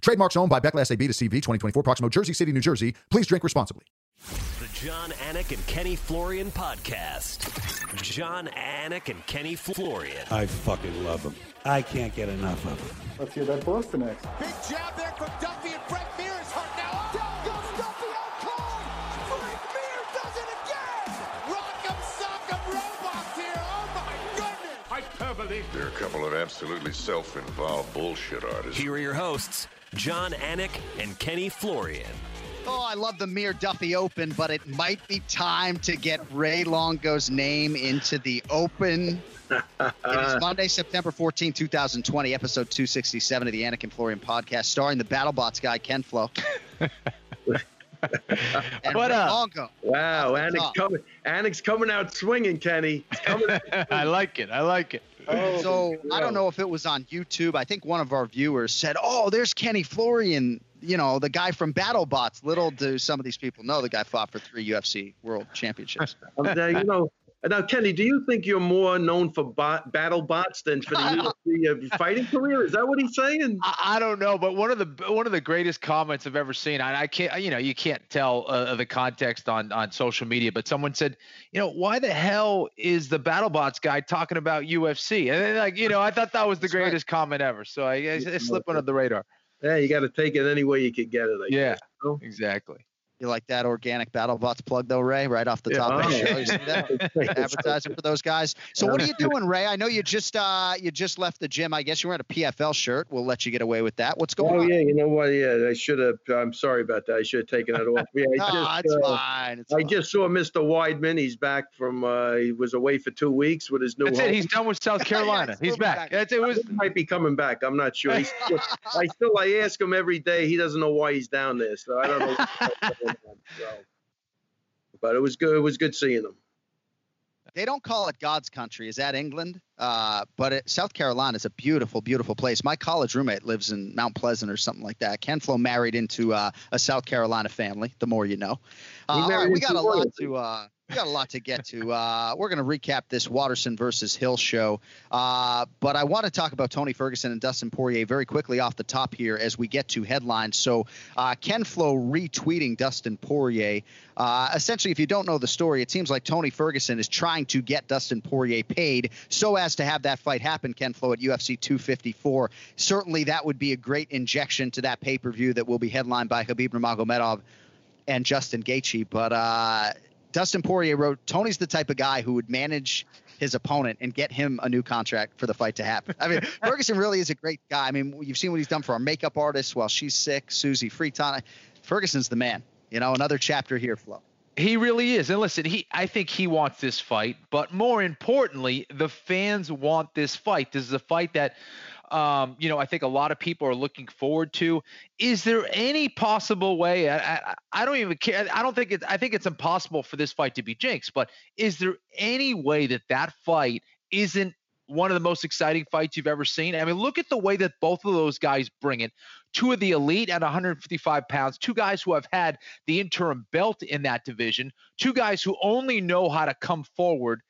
Trademarks owned by Beckless AB to CV 2024, Proximo, Jersey City, New Jersey. Please drink responsibly. The John Anik and Kenny Florian podcast. John Anik and Kenny Florian. I fucking love them. I can't get enough of them. Let's hear that Boston next. Big jab there from Duffy and Frank Mir is hurt now. Down goes Duffy oh, out cold. Frank Mir does it again. Rock'em sock'em robots here. Oh my goodness. Hyperbole. They're a couple of absolutely self-involved bullshit artists. Here are your hosts, John Anik and Kenny Florian. Oh, I love the Mir Duffy Open, but it might be time to get Ray Longo's name into the Open. it is Monday, September 14, 2020, episode 267 of the Anik and Florian podcast, starring the BattleBots guy, Ken Flo. and What Ray up? Longo. Wow, What's Anik's coming. Anik's coming out swinging, Kenny. He's coming. I like it. I like it. Oh, So I don't know if it was on YouTube. I think one of our viewers said, "Oh, there's Kenny Florian, you know, the guy from BattleBots." Little do some of these people know the guy fought for three UFC World Championships. You know. Now, Kenny, do you think you're more known for bot, battle bots than for the UFC uh, fighting career? Is that what he's saying? I, I don't know, but one of the one of the greatest comments I've ever seen. And I can't, you know, you can't tell uh, the context on on social media, but someone said, you know, why the hell is the BattleBots guy talking about UFC? And then, like, you know, I thought that was the That's right. greatest comment ever. So I, I it slipped under the radar. Yeah, you got to take it any way you can get it. I Yeah. guess, you know? Exactly. You like that organic BattleBots plug though, Ray? Right off the top of the Yeah. show. You see that? Advertising for those guys. So what are you doing, Ray? I know you just uh you just left the gym. I guess you're wearing a PFL shirt. We'll let you get away with that. What's going Oh on? yeah, you know what? Yeah, I should have. I'm sorry about that. I should have taken it off. Yeah, I No, just, it's uh, fine. It's I fine. just saw Mr. Weidman. He's back from. Uh, he was away for two weeks with his new. That's home. it. He's done with South Carolina. he's He's back. back. That's it. it was He might be coming back. I'm not sure. He's still, I still I ask him every day. He doesn't know why he's down there, so I don't know. So. But it was good. It was good seeing them. They don't call it God's country. Is that England? Uh, but it, South Carolina is a beautiful, beautiful place. My college roommate lives in Mount Pleasant or something like that. Ken Flo married into uh, a South Carolina family. The more you know. Uh, all right, we got a lot to. We got a lot to get to. Uh, we're going to recap this Waterson versus Hill show, uh, but I want to talk about Tony Ferguson and Dustin Poirier very quickly off the top here as we get to headlines. So uh, Ken Flo retweeting Dustin Poirier. Uh, essentially, if you don't know the story, it seems like Tony Ferguson is trying to get Dustin Poirier paid so as to have that fight happen, Ken Flo, at UFC 254. Certainly, that would be a great injection to that pay per view that will be headlined by Khabib Nurmagomedov and Justin Gaethje. But uh, Dustin Poirier wrote, Tony's the type of guy who would manage his opponent and get him a new contract for the fight to happen. I mean, Ferguson really is a great guy. I mean, you've seen what he's done for our makeup artist while she's sick, Susie Freeton. Ferguson's the man. You know, another chapter here, Flo. He really is. And listen, he I think he wants this fight, but more importantly, the fans want this fight. This is a fight that um, you know, I think a lot of people are looking forward to. Is there any possible way? I, I, I don't even care. I don't think it's. I think it's impossible for this fight to be jinxed. But is there any way that that fight isn't one of the most exciting fights you've ever seen? I mean, look at the way that both of those guys bring it. Two of the elite at 155 pounds, two guys who have had the interim belt in that division, two guys who only know how to come forward.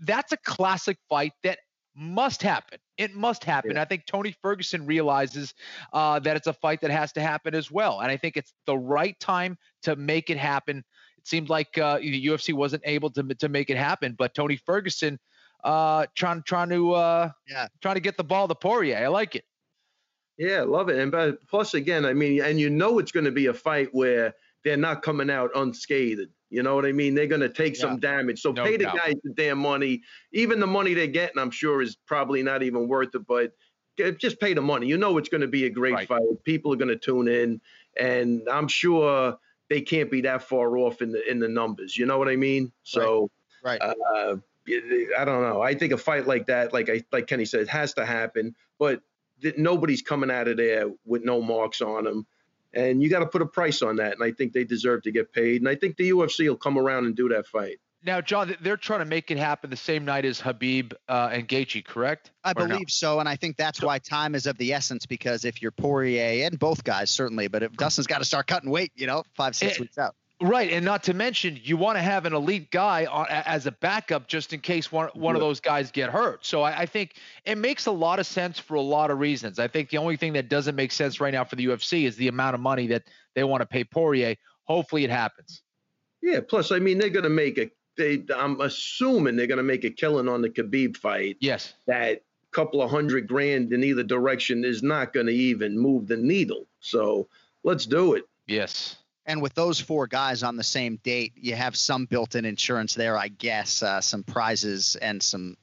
That's a classic fight that must happen. It must happen. I think Tony Ferguson realizes uh, that it's a fight that has to happen as well, and I think it's the right time to make it happen. It seemed like uh, the UFC wasn't able to to make it happen, but Tony Ferguson uh, trying trying to uh, Yeah. trying to get the ball to Poirier. I like it. Yeah, love it. And but plus again, I mean, and you know it's going to be a fight where they're not coming out unscathed. You know what I mean? They're going to take some damage. So No pay the doubt. guys the damn money. Even the money they're getting, I'm sure, is probably not even worth it. But just pay the money. You know it's going to be a great Right. fight. People are going to tune in, and I'm sure they can't be that far off in the in the numbers. You know what I mean? So. Right. Uh, I don't know. I think a fight like that, like I like Kenny said, has to happen. But th- nobody's coming out of there with no marks on them. And you got to put a price on that. And I think they deserve to get paid. And I think the UFC will come around and do that fight. Now, John, they're trying to make it happen the same night as Khabib uh, and Gaethje, correct? I Or no? believe so, and I think that's why time is of the essence. Because if you're Poirier and both guys certainly, but if Dustin's got to start cutting weight, you know, five six Eh, weeks out. Right, and not to mention, you want to have an elite guy on, as a backup just in case one one of those guys get hurt. So I, I think it makes a lot of sense for a lot of reasons. I think the only thing that doesn't make sense right now for the UFC is the amount of money that they want to pay Poirier. Hopefully, it happens. Yeah. Plus, I mean, they're going to make a. They, I'm assuming they're going to make a killing on the Khabib fight. Yes. That couple of hundred grand in either direction is not going to even move the needle. So let's do it. Yes. And with those four guys on the same date, you have some built-in insurance there, I guess. Uh, some prizes and some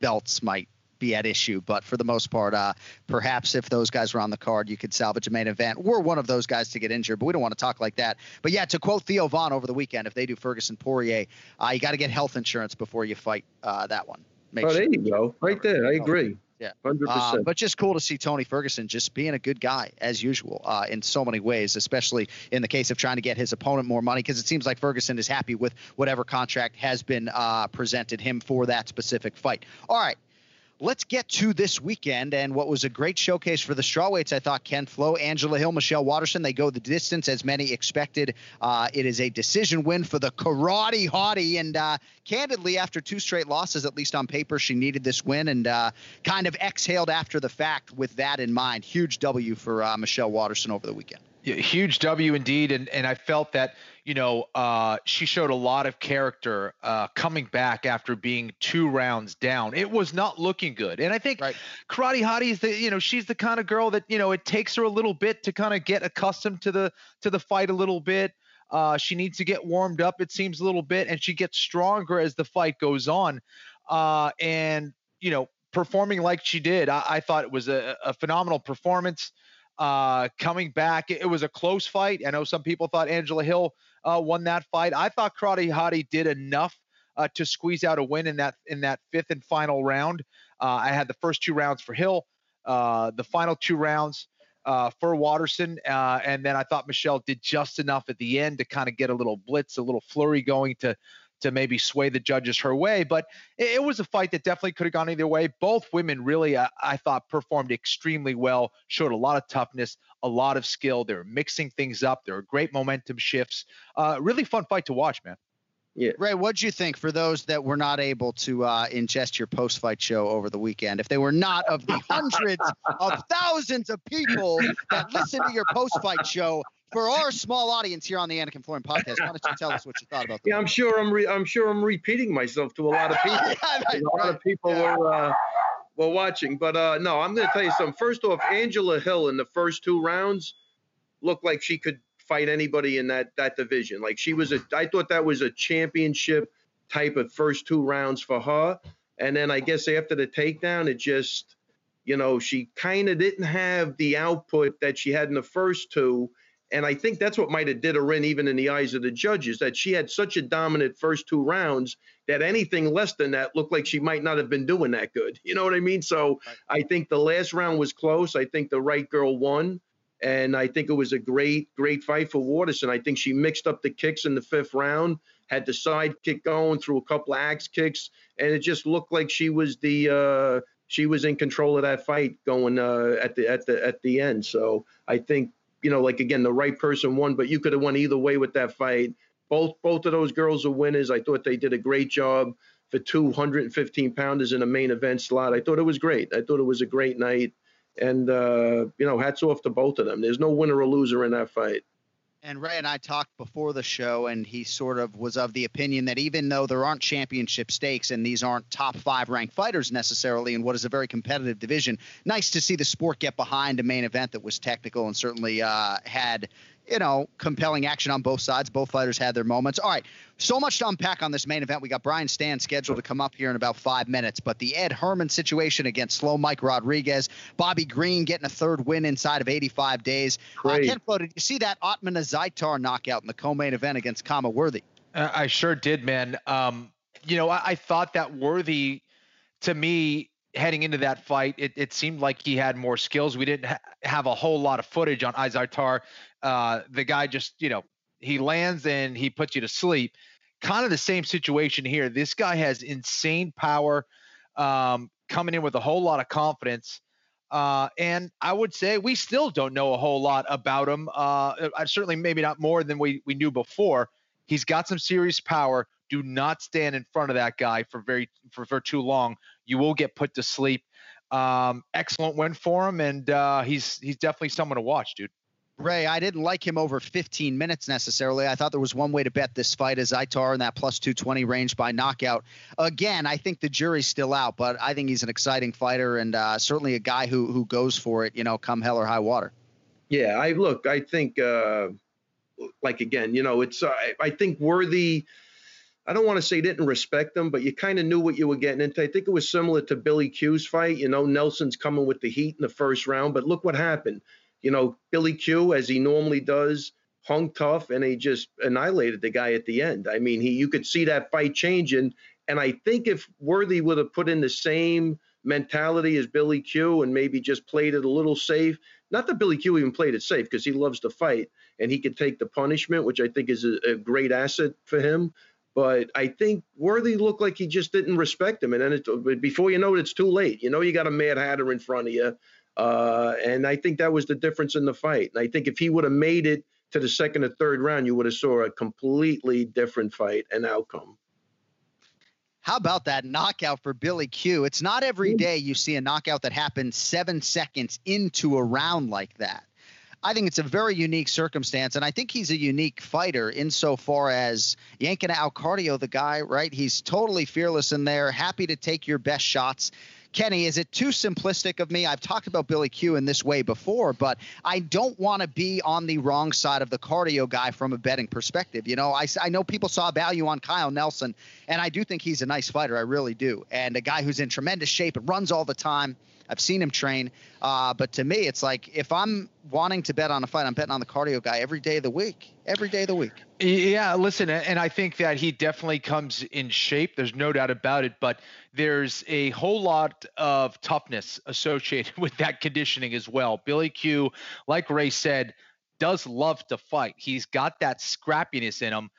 belts might be at issue, but for the most part, uh, perhaps if those guys were on the card, you could salvage a main event. We're one of those guys to get injured, but we don't want to talk like that. But yeah, to quote Theo Von over the weekend, if they do Ferguson Poirier, uh, you got to get health insurance before you fight uh, that one. Make oh, sure- there you go. Right there. I agree. Yeah. Hundred percent. but just cool to see Tony Ferguson just being a good guy as usual uh, in so many ways, especially in the case of trying to get his opponent more money because it seems like Ferguson is happy with whatever contract has been uh, presented him for that specific fight. All right. Let's get to this weekend and what was a great showcase for the strawweights. I thought Ken Flo, Angela Hill, Michelle Waterson, they go the distance as many expected. Uh, it is a decision win for the karate hottie. And uh, candidly, after two straight losses, at least on paper, she needed this win and uh, kind of exhaled after the fact with that in mind. Huge W for uh, Michelle Waterson over the weekend. Yeah, huge W indeed, and and I felt that you know uh, she showed a lot of character uh, coming back after being two rounds down. It was not looking good, and I think Karate Hottie is the you know she's the kind of girl that you know it takes her a little bit to kind of get accustomed to the to the fight a little bit. Uh, she needs to get warmed up, it seems a little bit, and she gets stronger as the fight goes on. Uh, and you know, performing like she did, I, I thought it was a, a phenomenal performance uh, coming back. It, was a close fight. I know some people thought Angela Hill uh, won that fight. I thought Karate Hottie did enough uh, to squeeze out a win in that in that fifth and final round. Uh, I had the first two rounds for Hill, uh, the final two rounds uh, for Waterson, uh, and then I thought Michelle did just enough at the end to kind of get a little blitz, a little flurry going to to maybe sway the judges her way. But it, it was a fight that definitely could have gone either way. Both women really, I, I thought, performed extremely well, showed a lot of toughness, a lot of skill. They were mixing things up. There were great momentum shifts. Uh, really fun fight to watch, man. Yeah. Ray, what'd you think for those that were not able to uh, ingest your post fight show over the weekend? If they were not of the hundreds of thousands of people that listen to your post fight show, for our small audience here on the Anik and Florian podcast, why don't you tell us what you thought about that? Yeah, I'm sure I'm. Re- I'm sure I'm repeating myself to a lot of people. a lot of people were uh, were watching, but uh, no, I'm going to tell you something. First off, Angela Hill in the first two rounds looked like she could fight anybody in that that division. Like she was a. I thought that was a championship type of first two rounds for her, and then I guess after the takedown, it just, you know, she kind of didn't have the output that she had in the first two. And I think that's what might have did her in, even in the eyes of the judges, that she had such a dominant first two rounds that anything less than that looked like she might not have been doing that good. You know what I mean? So I think the last round was close. I think the right girl won. And I think it was a great, great fight for Waterson. I think she mixed up the kicks in the fifth round, had the side kick going through a couple of axe kicks, and it just looked like she was the uh, she was in control of that fight going uh, at the at the at the end. So I think you know, like again, the right person won, but you could have won either way with that fight. Both both of those girls are winners. I thought they did a great job for 215 pounders in a main event slot. I thought it was great. I thought it was a great night, and uh, you know, hats off to both of them. There's no winner or loser in that fight. And Ray and I talked before the show, and he sort of was of the opinion that even though there aren't championship stakes and these aren't top five ranked fighters necessarily in what is a very competitive division, nice to see the sport get behind a main event that was technical and certainly uh, had, you know, compelling action on both sides. Both fighters had their moments. All right, so much to unpack on this main event. We got Brian Stann scheduled to come up here in about five minutes, but the Ed Herman situation against slow Mike Rodriguez, Bobby Green getting a third win inside of 85 days. Uh, Great. Ken Flo, did you see that Ottman Azaitar knockout in the co-main event against Khama Worthy? Uh, I sure did, man. Um, you know, I, I thought that Worthy, to me, heading into that fight, it, it seemed like he had more skills. We didn't ha- have a whole lot of footage on Azaitar. Uh, the guy just, you know, he lands and he puts you to sleep. Kind of the same situation here. This guy has insane power, um, coming in with a whole lot of confidence. Uh, and I would say we still don't know a whole lot about him. Uh, certainly, maybe not more than we, we knew before. He's got some serious power. Do not stand in front of that guy for very for, for too long. You will get put to sleep. Um, excellent win for him, and uh, he's he's definitely someone to watch, dude. Ray, I didn't like him over 15 minutes necessarily. I thought there was one way to bet this fight Azaitar in that plus 220 range by knockout. Again, I think the jury's still out, but I think he's an exciting fighter and uh, certainly a guy who who goes for it, you know, come hell or high water. Yeah, I look, I think, uh, like again, you know, it's, uh, I think Worthy. I don't want to say didn't respect them, but you kind of knew what you were getting into. I think it was similar to Billy Q's fight. You know, Nelson's coming with the heat in the first round, but look what happened you know, Billy Q, as he normally does, hung tough and he just annihilated the guy at the end. I mean, he you could see that fight changing. And I think if Worthy would have put in the same mentality as Billy Q and maybe just played it a little safe, not that Billy Q even played it safe because he loves to fight and he could take the punishment, which I think is a, a great asset for him. But I think Worthy looked like he just didn't respect him. And then it, before you know it, it's too late. You know, you got a Mad Hatter in front of you. Uh, and I think that was the difference in the fight. And I think if he would have made it to the second or third round, you would have saw a completely different fight and outcome. How about that knockout for Billy Q? It's not every day you see a knockout that happens seven seconds into a round like that. I think it's a very unique circumstance, and I think he's a unique fighter insofar as yanking out cardio the guy, right? He's totally fearless in there, happy to take your best shots. Kenny, is it too simplistic of me? I've talked about Billy Q in this way before, but I don't want to be on the wrong side of the cardio guy from a betting perspective. You know, I, I know people saw value on Kyle Nelson, and I do think he's a nice fighter. I really do. And a guy who's in tremendous shape and runs all the time. I've seen him train. Uh, but to me, it's like if I'm wanting to bet on a fight, I'm betting on the cardio guy every day of the week. Every day of the week. Yeah, listen, and I think that he definitely comes in shape. There's no doubt about it. But there's a whole lot of toughness associated with that conditioning as well. Billy Q, like Ray said, does love to fight. He's got that scrappiness in him,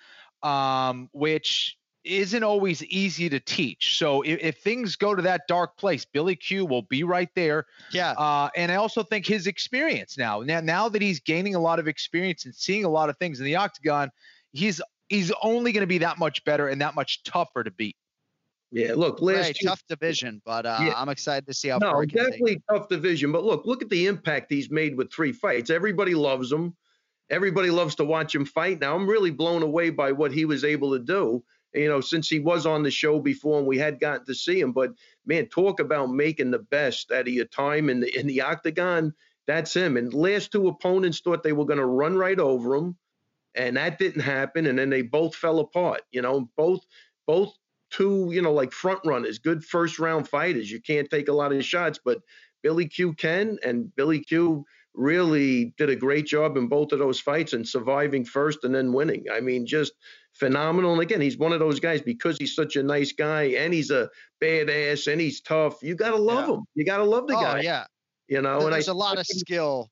um, which isn't always easy to teach. So if, if, things go to that dark place, Billy Q will be right there. Yeah. Uh, and I also think his experience now, now, now that he's gaining a lot of experience and seeing a lot of things in the octagon, he's he's only going to be that much better and that much tougher to beat. Yeah, look, last right, tough division, but uh, yeah. I'm excited to see how no, far. definitely tough division, but look, look at the impact he's made with three fights. Everybody loves him. Everybody loves to watch him fight. Now I'm really blown away by what he was able to do you know, since he was on the show before and we had gotten to see him. But man, talk about making the best out of your time in the in the octagon. That's him. And last two opponents thought they were going to run right over him, and that didn't happen. And then they both fell apart. You know, both both two, you know, like front runners, good first round fighters. You can't take a lot of shots, but Billy Q can, and Billy Q really did a great job in both of those fights and surviving first and then winning. I mean, just phenomenal. And again, he's one of those guys because he's such a nice guy and he's a badass and he's tough. You got to love yeah. him. You got to love the oh, guy. Yeah. You know, there's and there's a lot of skill.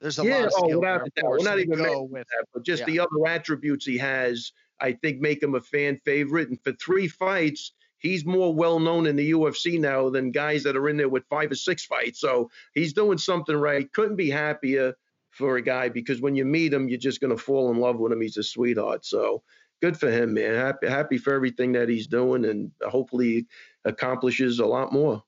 There's a yeah, lot of oh, skill. Oh, without doubt. We're not even with, that, but just yeah. the other attributes he has, I think, make him a fan favorite. And for three fights, he's more well known in the UFC now than guys that are in there with five or six fights. So he's doing something right. Couldn't be happier for a guy because when you meet him, you're just going to fall in love with him. He's a sweetheart. So good for him, man. Happy, happy for everything that he's doing, and hopefully accomplishes a lot more.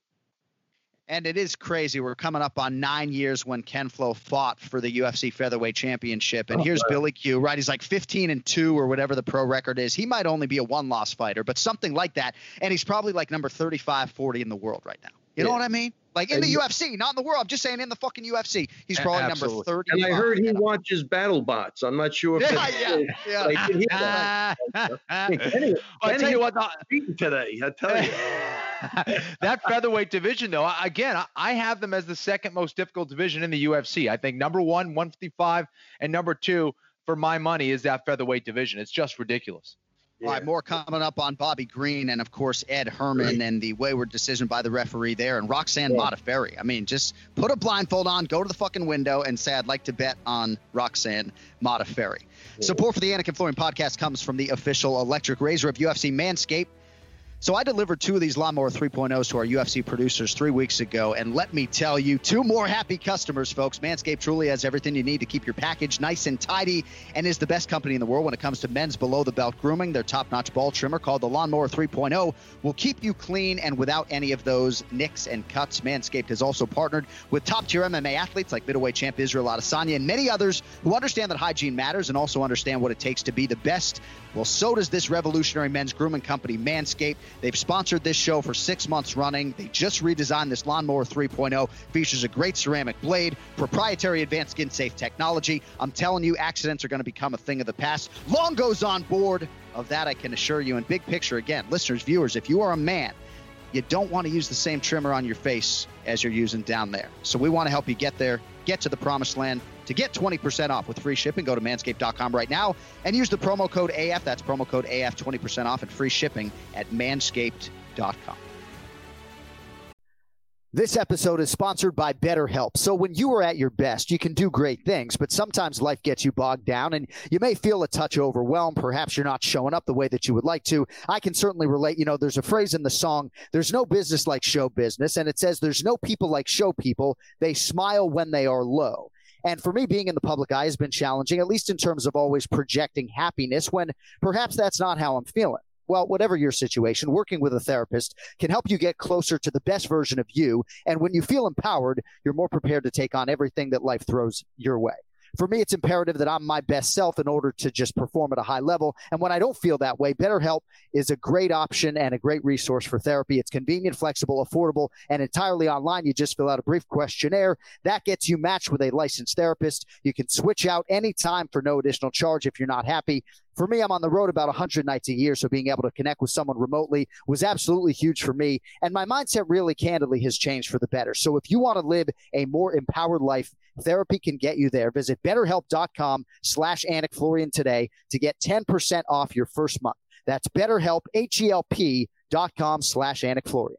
And it is crazy. We're coming up on nine years when Ken Flo fought for the UFC featherweight championship. And oh, here's Billy Q, right? He's like 15 and two or whatever the pro record is. He might only be a one loss fighter, but something like that. And he's probably like number 35, 40 in the world right now. You yeah. know what I mean? Like in the UFC, not in the world. I'm just saying in the fucking UFC. He's probably Absolutely. number 30. And I heard he watches BattleBots. I'm not sure if yeah, yeah, yeah. Like, anyway, I'll tell you what, today. I tell you. that featherweight division, though, again, I have them as the second most difficult division in the UFC. I think number one, 155, and number two, for my money, is that featherweight division. It's just ridiculous. All right, more coming up on Bobby Green and, of course, Ed Herman and the wayward decision by the referee there and Roxanne yeah. Modafferi. I mean, just put a blindfold on, go to the fucking window, and say, I'd like to bet on Roxanne Modafferi. Yeah. Support for the Anik and Florian podcast comes from the official electric razor of UFC Manscaped. So I delivered two of these Lawnmower 3.0s to our UFC producers three weeks ago, and let me tell you, two more happy customers, folks. Manscaped truly has everything you need to keep your package nice and tidy, and is the best company in the world when it comes to men's below-the-belt grooming. Their top-notch ball trimmer, called the Lawnmower 3.0, will keep you clean and without any of those nicks and cuts. Manscaped has also partnered with top-tier MMA athletes like middleweight champ Israel Adesanya and many others who understand that hygiene matters and also understand what it takes to be the best. Well, so does this revolutionary men's grooming company, Manscaped. They've sponsored this show for six months running. They just redesigned this Lawnmower 3.0. Features a great ceramic blade, proprietary advanced skin safe technology. I'm telling you, accidents are going to become a thing of the past. Longo's on board of that, I can assure you. And big picture, again, listeners, viewers, if you are a man, you don't want to use the same trimmer on your face as you're using down there. So we want to help you get there, get to the promised land. To get 20% off with free shipping, go to manscaped.com right now and use the promo code AF. That's promo code AF 20% off and free shipping at manscaped.com. This episode is sponsored by BetterHelp. So, when you are at your best, you can do great things, but sometimes life gets you bogged down and you may feel a touch overwhelmed. Perhaps you're not showing up the way that you would like to. I can certainly relate. You know, there's a phrase in the song, there's no business like show business. And it says, there's no people like show people. They smile when they are low. And for me, being in the public eye has been challenging, at least in terms of always projecting happiness when perhaps that's not how I'm feeling. Well, whatever your situation, working with a therapist can help you get closer to the best version of you. And when you feel empowered, you're more prepared to take on everything that life throws your way for me, it's imperative that I'm my best self in order to just perform at a high level. And when I don't feel that way, BetterHelp is a great option and a great resource for therapy. It's convenient, flexible, affordable, and entirely online. You just fill out a brief questionnaire. That gets you matched with a licensed therapist. You can switch out anytime for no additional charge if you're not happy for me, I'm on the road about 100 nights a year, so being able to connect with someone remotely was absolutely huge for me. And my mindset really candidly has changed for the better. So if you want to live a more empowered life, therapy can get you there. Visit betterhelp.com slash Florian today to get 10% off your first month. That's betterhelp, H-E-L-P dot com slash Florian.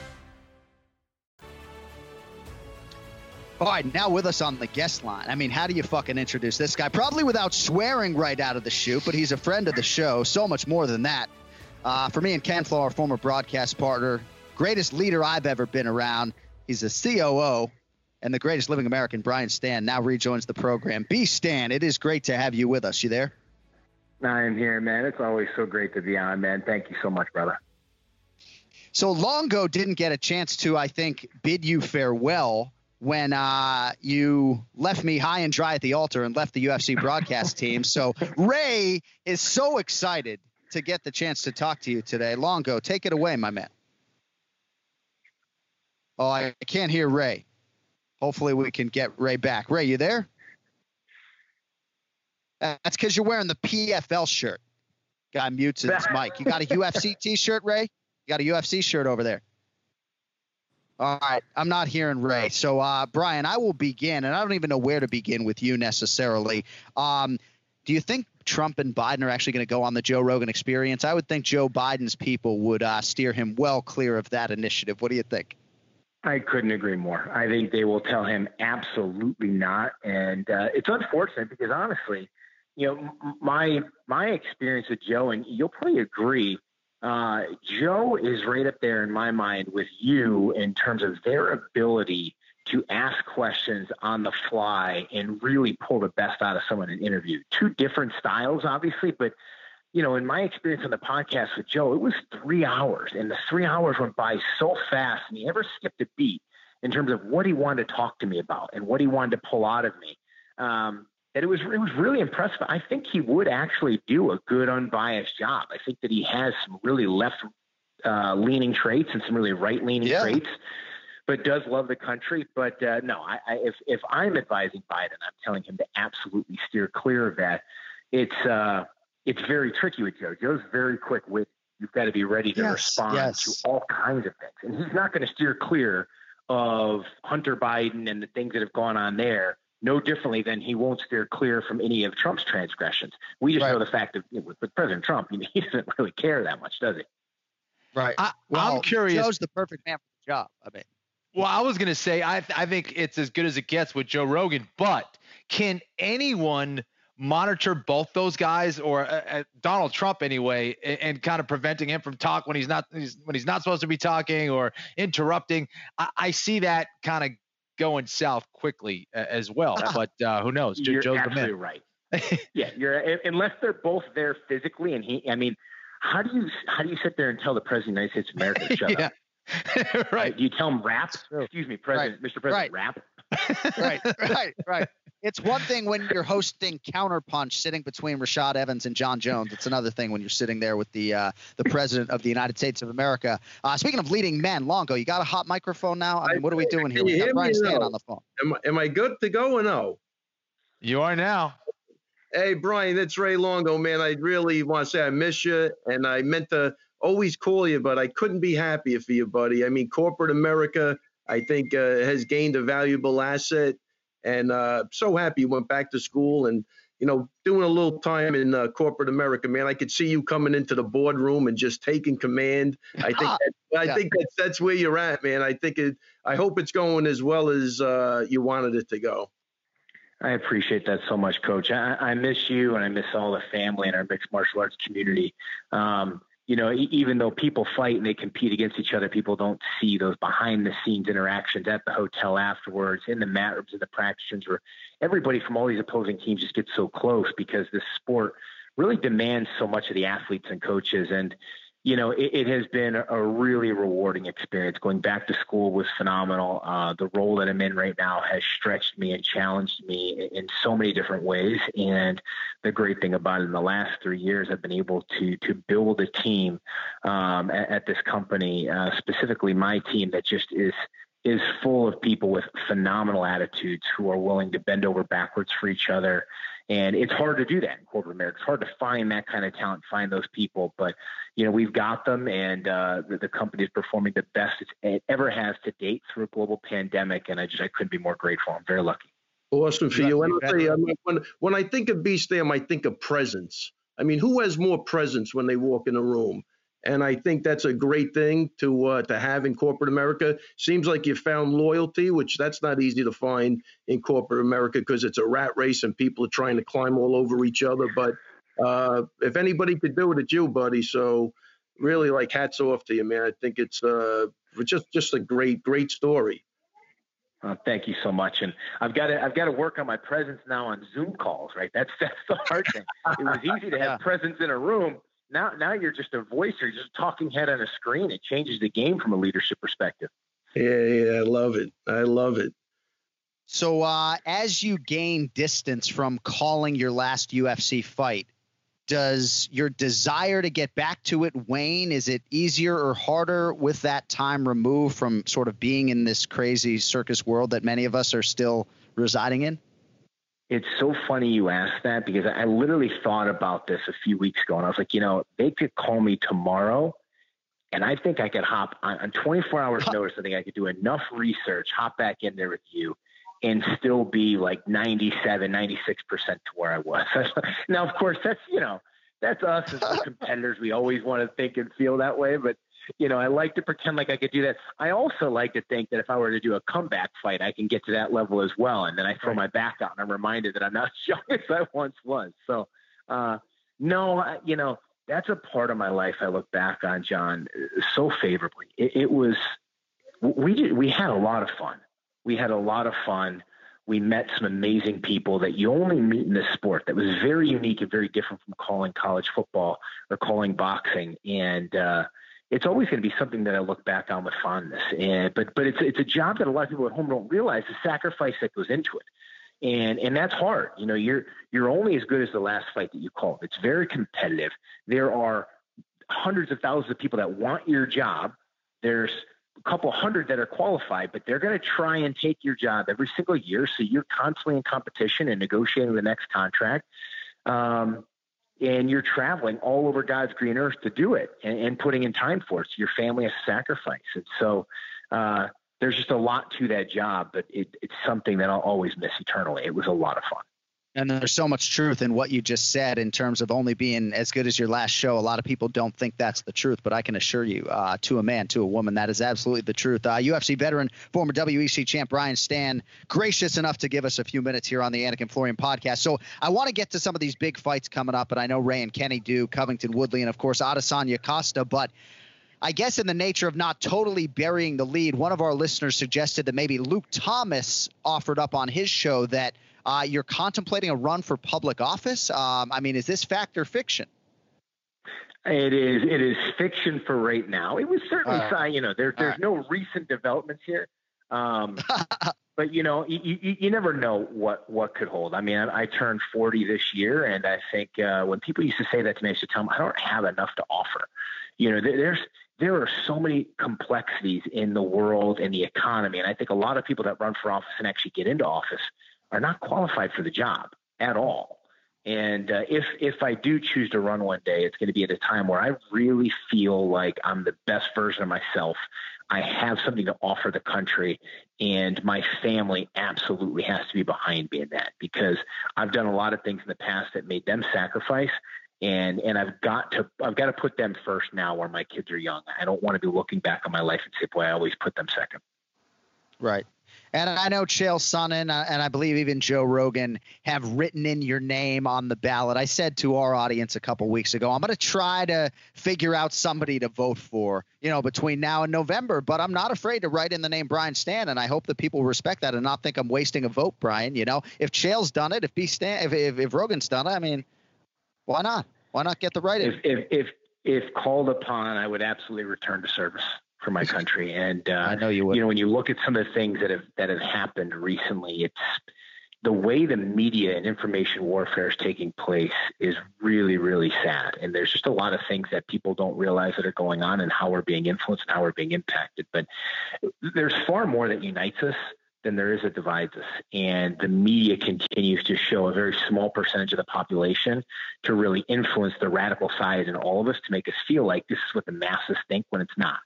All right, now with us on the guest line. I mean, how do you fucking introduce this guy? Probably without swearing right out of the chute, but he's a friend of the show. So much more than that. Uh, for me and Ken Flo, our former broadcast partner, greatest leader I've ever been around. He's a COO and the greatest living American, Brian Stann, now rejoins the program. B. Stann, it is great to have you with us. You there? I am here, man. It's always so great to be on, man. Thank you so much, brother. So Longo didn't get a chance to, I think, bid you farewell when uh, you left me high and dry at the altar and left the UFC broadcast team. So Ray is so excited to get the chance to talk to you today. Longo, take it away, my man. Oh, I can't hear Ray. Hopefully, we can get Ray back. Ray, you there? That's because you're wearing the PFL shirt. Guy mutes his mic. You got a UFC t-shirt, Ray? You got a UFC shirt over there. All right, I'm not hearing Ray. So, uh, Brian, I will begin, and I don't even know where to begin with you necessarily. Um, do you think Trump and Biden are actually going to go on the Joe Rogan experience? I would think Joe Biden's people would uh, steer him well clear of that initiative. What do you think? I couldn't agree more. I think they will tell him absolutely not, and uh, it's unfortunate because honestly, you know, my my experience with Joe, and you'll probably agree uh, Joe is right up there in my mind with you in terms of their ability to ask questions on the fly and really pull the best out of someone in an interview. Two different styles, obviously, but you know, in my experience on the podcast with Joe, it was three hours, and the three hours went by so fast, and he never skipped a beat in terms of what he wanted to talk to me about and what he wanted to pull out of me. Um, and it was it was really impressive. I think he would actually do a good unbiased job. I think that he has some really left uh, leaning traits and some really right leaning Yeah. traits, but does love the country. But uh, no, I, I, if if I'm advising Biden, I'm telling him to absolutely steer clear of that. It's uh, it's very tricky with Joe. Joe's very quick wit. You've got to be ready to Yes, respond yes. to all kinds of things, and he's not going to steer clear of Hunter Biden and the things that have gone on there. No differently than he won't steer clear from any of Trump's transgressions. We just know the fact that you know, with, with President Trump, you know, he doesn't really care that much, does he? Right. I, well, I'm curious. Joe's the perfect man for the job. I mean, Well, I was gonna say I I think it's as good as it gets with Joe Rogan, but can anyone monitor both those guys or uh, uh, Donald Trump anyway, and, and kind of preventing him from talk when he's not he's, when he's not supposed to be talking or interrupting? I, I see that kind of going south quickly as well, but uh, who knows? You're Joe's absolutely right. yeah, you're unless they're both there physically, and he. I mean, how do you how do you sit there and tell the president of the United States of America to shut Yeah. up? right. Do you tell him rap? Excuse me, President, Mr. President, rap. Right, right, right. It's one thing when you're hosting Counterpunch, sitting between Rashad Evans and Jon Jones. It's another thing when you're sitting there with the uh, the president of the United States of America. Uh, speaking of leading men, Longo, you got a hot microphone now. I mean, what are we doing here? Can you We got Brian Stann now? on the phone. Am, I- am I good to go or no? You are now. Hey, Brian, it's Ray Longo, man. I really want to say I miss you, and I meant to always call you, but I couldn't be happier for you, buddy. I mean, corporate America, I think, uh, has gained a valuable asset, and uh, so happy you went back to school and you know doing a little time in uh, corporate America, man. I could see you coming into the boardroom and just taking command. I think that, I Yeah. think that's that's where you're at, man. I think it. I hope it's going as well as uh, you wanted it to go. I appreciate that so much, Coach. I, I miss you, and I miss all the family in our mixed martial arts community. Um, you know, even though people fight and they compete against each other, people don't see those behind the scenes interactions at the hotel afterwards, in the mat rooms, in the practice rooms, where everybody from all these opposing teams just gets so close because this sport really demands so much of the athletes and coaches. And you know, it, it has been a really rewarding experience. Going back to school was phenomenal. Uh, the role that I'm in right now has stretched me and challenged me in, in so many different ways. And the great thing about it, in the last three years, I've been able to to build a team um, at, at this company, uh, specifically my team, that just is is full of people with phenomenal attitudes who are willing to bend over backwards for each other. And it's hard to do that in corporate America. It's hard to find that kind of talent, find those people. But you know, we've got them, and uh, the, the company is performing the best it's, it ever has to date through a global pandemic. And I just I couldn't be more grateful. I'm very lucky. Awesome for You you. got- And I'll you, I mean, when, when I think of Beast Stam, I think of presence. I mean, who has more presence when they walk in a room? And I think that's a great thing to uh, to have in corporate America. Seems like you found loyalty, which that's not easy to find in corporate America because it's a rat race and people are trying to climb all over each other. But uh, if anybody could do it, it's you, buddy. So really, like hats off to you, man. I think it's uh, just just a great great story. Uh, thank you so much. And I've got to I've got to work on my presence now on Zoom calls. Right, that's that's the hard thing. It was easy to have Yeah. presence in a room. Now now you're just a voice or you're just a talking head on a screen. It changes the game from a leadership perspective. Yeah, yeah, I love it. I love it. So, uh, as you gain distance from calling your last UFC fight, does your desire to get back to it wane? Is it easier or harder with that time removed from sort of being in this crazy circus world that many of us are still residing in? It's so funny you asked that because I literally thought about this a few weeks ago and I was like, you know, they could call me tomorrow and I think I could hop on, on 24 hours notice. I think I could do enough research, hop back in there with you and still be like 97, 96% to where I was. now, of course, that's, you know, that's us as competitors. We always want to think and feel that way, but you know, I like to pretend like I could do that. I also like to think that if I were to do a comeback fight, I can get to that level as well. And then I throw my back out and I'm reminded that I'm not as young as I once was. So, uh, no, I- you know, that's a part of my life I look back on, John, so favorably. It, it was, we did, we had a lot of fun. We had a lot of fun. We met some amazing people that you only meet in this sport that was very unique and very different from calling college football or calling boxing. And, uh, it's always going to be something that I look back on with fondness. And but but it's it's a job that a lot of people at home don't realize the sacrifice that goes into it. And and that's hard. You know, you're you're only as good as the last fight that you called. It's very competitive. There are hundreds of thousands of people that want your job. There's a couple hundred that are qualified, but they're going to try and take your job every single year. So you're constantly in competition and negotiating the next contract. Um, and you're traveling all over God's green earth to do it and, and putting in time for it. So your family has sacrificed. And so uh, there's just a lot to that job, but it, it's something that I'll always miss eternally. It was a lot of fun. And there's so much truth in what you just said in terms of only being as good as your last show. A lot of people don't think that's the truth, but I can assure you, uh, to a man, to a woman, that is absolutely the truth. Uh, UFC veteran, former WEC champ Brian Stann, gracious enough to give us a few minutes here on the Anik and Florian podcast. So I want to get to some of these big fights coming up, and I know Ray and Kenny do, Covington Woodley, and of course Adesanya Costa, but. I guess in the nature of not totally burying the lead, one of our listeners suggested that maybe Luke Thomas offered up on his show that uh, you're contemplating a run for public office. Um, I mean, is this fact or fiction? It is. It is fiction for right now. It was certainly, uh, you know, there, there's right. no recent developments here. Um, but you know, you, you, you, never know what what could hold. I mean, I, I turned 40 this year, and I think uh, when people used to say that to me, I used to tell them, I don't have enough to offer. You know, there's there are so many complexities in the world and the economy, and I think a lot of people that run for office and actually get into office are not qualified for the job at all. And uh, if if I do choose to run one day, it's going to be at a time where I really feel like I'm the best version of myself. I have something to offer the country, and my family absolutely has to be behind me in that because I've done a lot of things in the past that made them sacrifice, and and I've got to I've got to put them first now where my kids are young. I don't want to be looking back on my life and say, boy, I always put them second. Right. And I know Chael Sonnen uh, and I believe even Joe Rogan have written in your name on the ballot. I said to our audience a couple weeks ago, I'm going to try to figure out somebody to vote for, you know, between now and November. But I'm not afraid to write in the name Brian Stann, and I hope that people respect that and not think I'm wasting a vote, Brian. You know, if Chael's done it, if B Stann, if, if, if Rogan's done it, I mean, why not? Why not get the right? If, if if if called upon, I would absolutely return to service for my country. And uh, I know you would. You know, when you look at some of the things that have that have happened recently, it's the way the media and information warfare is taking place is really, really sad. And there's just a lot of things that people don't realize that are going on and how we're being influenced and how we're being impacted. But there's far more that unites us than there is that divides us. And the media continues to show a very small percentage of the population to really influence the radical side in all of us to make us feel like this is what the masses think when it's not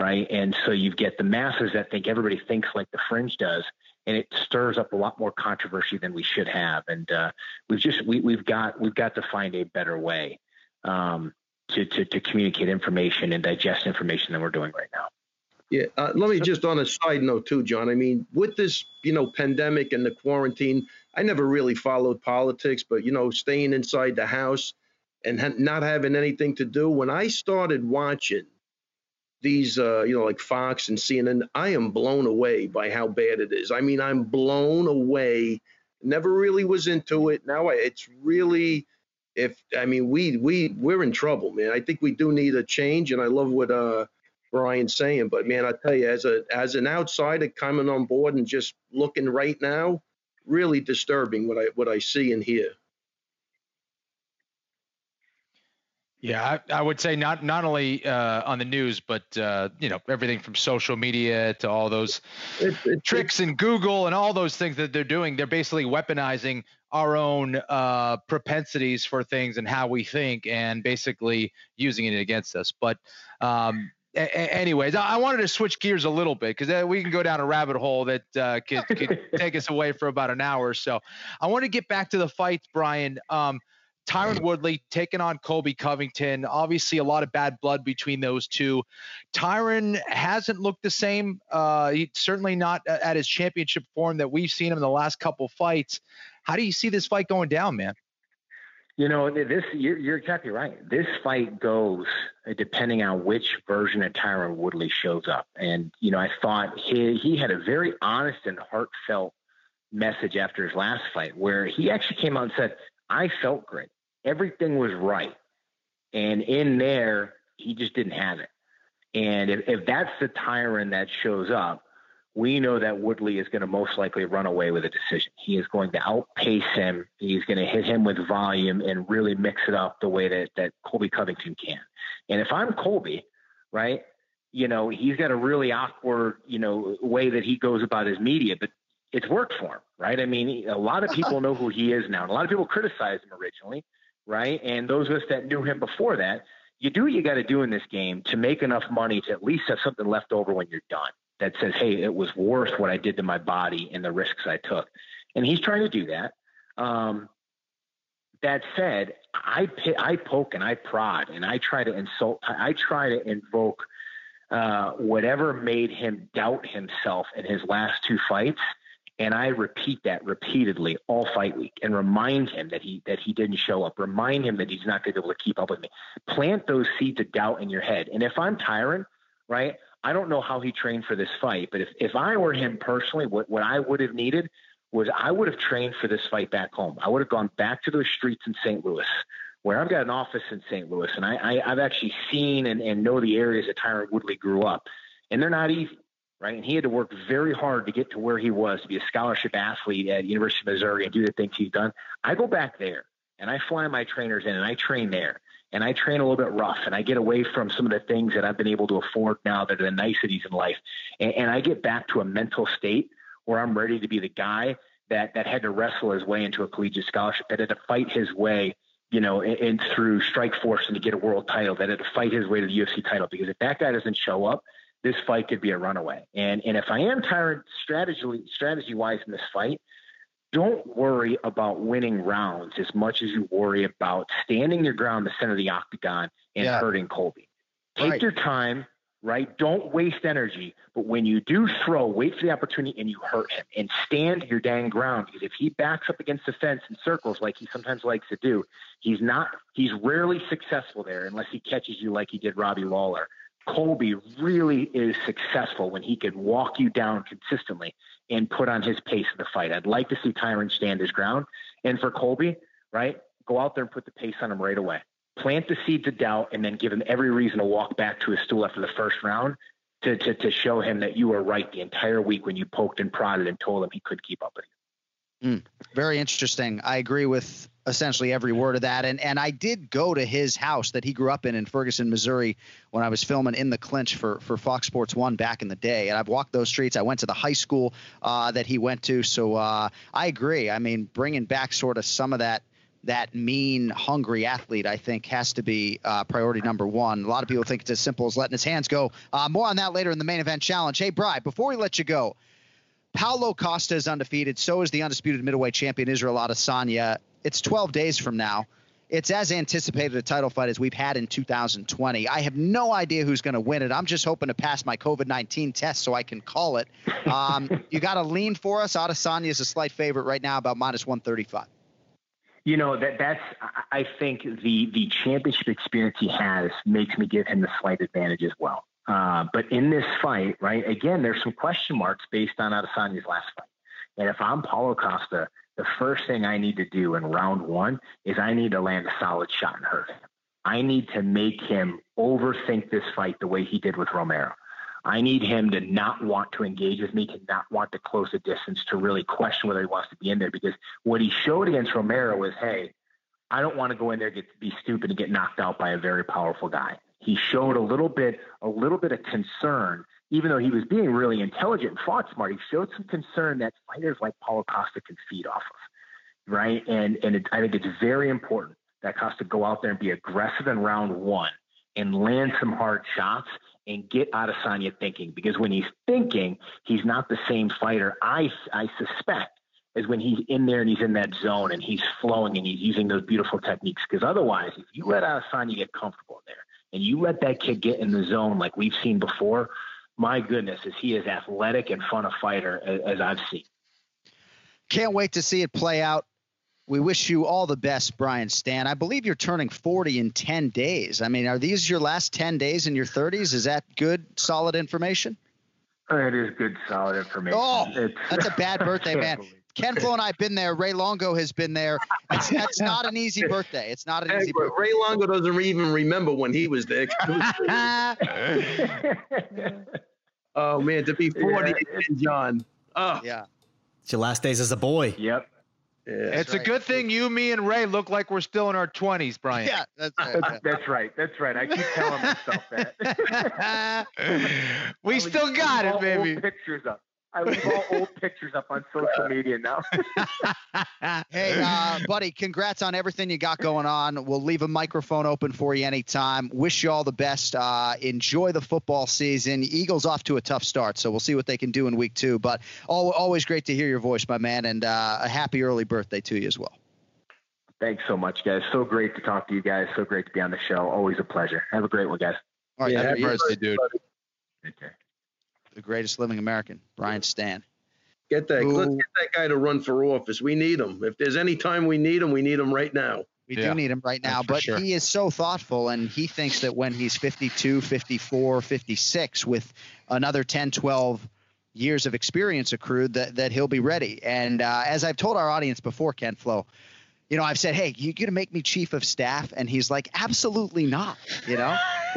right? And so you get the masses that think everybody thinks like the fringe does, and it stirs up a lot more controversy than we should have. And uh, we've just we, we've got we've got to find a better way um, to, to to communicate information and digest information than we're doing right now. Yeah, uh, let me just on a side note too, John. I mean, with this, you know, pandemic and the quarantine, I never really followed politics, but you know, staying inside the house and ha- not having anything to do. When I started watching these uh, you know like Fox and CNN, I am blown away by how bad it is. I mean, I'm blown away. Never really was into it. Now I, it's really if I mean we we we're in trouble, man. I think we do need a change, and I love what uh Brian's saying. But man, I tell you, as a as an outsider coming on board and just looking right now, really disturbing what I what I see and hear. Yeah, I, I, would say not not only uh, on the news, but uh, you know everything from social media to all those it, it, tricks and Google and all those things that they're doing. They're basically weaponizing our own uh, propensities for things and how we think, and basically using it against us. But um, a- anyways, I wanted to switch gears a little bit because uh, we can go down a rabbit hole that uh, could, could take us away for about an hour or so. I want to get back to the fights, Brian. Um, Tyron Woodley taking on Colby Covington. Obviously, a lot of bad blood between those two. Tyron hasn't looked the same. Uh, certainly not at his championship form that we've seen him in the last couple fights. How do you see this fight going down, man? You know, this you're, you're exactly right. This fight goes uh, depending on which version of Tyron Woodley shows up. And you know, I thought he he had a very honest and heartfelt message after his last fight, where he actually came out and said, "I felt great everything was right. And in there, he just didn't have it. And if, if that's the Tyron that shows up, we know that Woodley is going to most likely run away with a decision. He is going to outpace him. He's going to hit him with volume and really mix it up the way that, that Colby Covington can. And if I'm Colby, right, you know, he's got a really awkward, you know, way that he goes about his media, but it's worked for him, right? I mean, a lot of people know who he is now. And a lot of people criticized him originally, right? And those of us that knew him before that, you do what you got to do in this game to make enough money to at least have something left over when you're done that says, hey, it was worth what I did to my body and the risks I took. And he's trying to do that. Um, that said, I I poke and I prod and I try to insult. I try to invoke uh, whatever made him doubt himself in his last two fights, and I repeat that repeatedly all fight week and remind him that he that he didn't show up. Remind him that he's not going to be able to keep up with me. Plant those seeds of doubt in your head. And if I'm Tyron, right, I don't know how he trained for this fight, but if if I were him personally, what what I would have needed was I would have trained for this fight back home. I would have gone back to those streets in St. Louis, where I've got an office in St. Louis, and I, I, have actually seen and, and know the areas that Tyron Woodley grew up, and they're not easy, right? And he had to work very hard to get to where he was to be a scholarship athlete at University of Missouri and do the things he's done. I go back there and I fly my trainers in and I train there. And I train a little bit rough and I get away from some of the things that I've been able to afford now that are the niceties in life. And, and I get back to a mental state where I'm ready to be the guy that that had to wrestle his way into a collegiate scholarship, that had to fight his way, you know, in, in through Strikeforce and to get a world title, that had to fight his way to the UFC title. Because if that guy doesn't show up, this fight could be a runaway. And and if I am Tyron strategy strategy wise in this fight, don't worry about winning rounds as much as you worry about standing your ground in the center of the octagon and yeah. hurting Colby. Take right. your time, right? Don't waste energy. But when you do throw, wait for the opportunity and you hurt him and stand your dang ground. Because if he backs up against the fence in circles like he sometimes likes to do, he's not, he's rarely successful there unless he catches you like he did Robbie Lawler. Colby really is successful when he can walk you down consistently and put on his pace in the fight. I'd like to see Tyron stand his ground. And for Colby, right, go out there and put the pace on him right away plant the seeds of doubt, and then give him every reason to walk back to his stool after the first round to, to, to show him that you were right the entire week when you poked and prodded and told him he could keep up with you. Mm, very interesting. I agree with essentially every word of that. And and I did go to his house that he grew up in in Ferguson, Missouri, when I was filming in the clinch for for Fox Sports One back in the day. And I've walked those streets. I went to the high school uh, that he went to. So uh, I agree. I mean, bringing back sort of some of that that mean, hungry athlete, I think, has to be uh, priority number one. A lot of people think it's as simple as letting his hands go. Uh, more on that later in the main event challenge. Hey, Bry, before we let you go, Paulo Costa is undefeated. So is the undisputed middleweight champion Israel Adesanya. It's 12 days from now. It's as anticipated a title fight as we've had in 2020. I have no idea who's going to win it. I'm just hoping to pass my COVID 19 test so I can call it. Um, you got to lean for us. Adesanya is a slight favorite right now, about minus 135. You know that that's I think the the championship experience he has makes me give him the slight advantage as well. Uh, but in this fight, right again, there's some question marks based on Adesanya's last fight. And if I'm Paulo Costa, the first thing I need to do in round one is I need to land a solid shot and hurt him. I need to make him overthink this fight the way he did with Romero. I need him to not want to engage with me, to not want to close the distance, to really question whether he wants to be in there. Because what he showed against Romero was, hey, I don't want to go in there get be stupid and get knocked out by a very powerful guy. He showed a little bit, a little bit of concern, even though he was being really intelligent and fought smart. He showed some concern that fighters like Paulo Costa can feed off of, right? And and it, I think it's very important that Costa go out there and be aggressive in round one and land some hard shots and get Adesanya thinking because when he's thinking, he's not the same fighter I I suspect as when he's in there and he's in that zone and he's flowing and he's using those beautiful techniques. Because otherwise, if you let Adesanya get comfortable there and you let that kid get in the zone like we've seen before, my goodness, is he as athletic and fun a fighter as, as I've seen. Can't wait to see it play out. We wish you all the best, Brian Stann. I believe you're turning 40 in 10 days. I mean, are these your last 10 days in your 30s? Is that good, solid information? It is good, solid information. Oh, it's, that's a bad birthday, man. Ken Flo and I have been there. Ray Longo has been there. It's, that's not an easy birthday. It's not an easy birthday. Ray Longo doesn't even remember when he was there. oh, man, to be 40 yeah. John. Oh. Yeah. It's your last days as a boy. Yep. it's a good thing you, me, and Ray look like we're still in our 20s, Brian. Yeah, that's That's, that's right. That's right. I keep telling myself that. we still got it, baby. Pictures up. I leave all old pictures up on social media now. Hey, uh, buddy, congrats on everything you got going on. We'll leave a microphone open for you anytime. Wish you all the best. Uh, enjoy the football season. Eagles off to a tough start, so we'll see what they can do in week two. But al- always great to hear your voice, my man, and uh, a happy early birthday to you as well. Thanks so much, guys. So great to talk to you guys. So great to be on the show. Always a pleasure. Have a great one, guys. All right, Yeah, there happy he is, birthday, dude. Take care. The greatest living American, Brian Stann. Get that. Ooh. Let's get that guy to run for office. We need him. If there's any time we need him, we need him right now. We Yeah, do need him right now, but sure. he is so thoughtful and he thinks that when he's 52, 54, 56 with another 10, 12 years of experience accrued that, that he'll be ready. And uh, as I've told our audience before, Ken Flo, you know, I've said, hey, you going to make me chief of staff? And he's like, absolutely not, you know?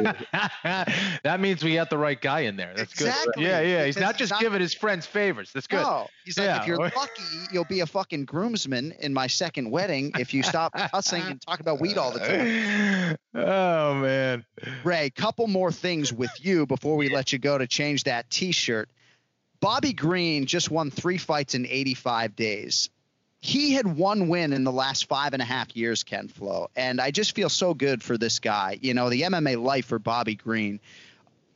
that means we got the right guy in there. That's Exactly, good. Yeah, yeah. He's because not just not- giving his friends favors. That's good. No, he's like, Yeah. if you're lucky, you'll be a fucking groomsman in my second wedding if you stop cussing and talk about weed all the time. oh man. Ray, couple more things with you before we let you go to change that T-shirt. Bobby Green just won three fights in 85 days. He had one win in the last five and a half years, Ken Flo, and I just feel so good for this guy. You know, the MMA life for Bobby Green.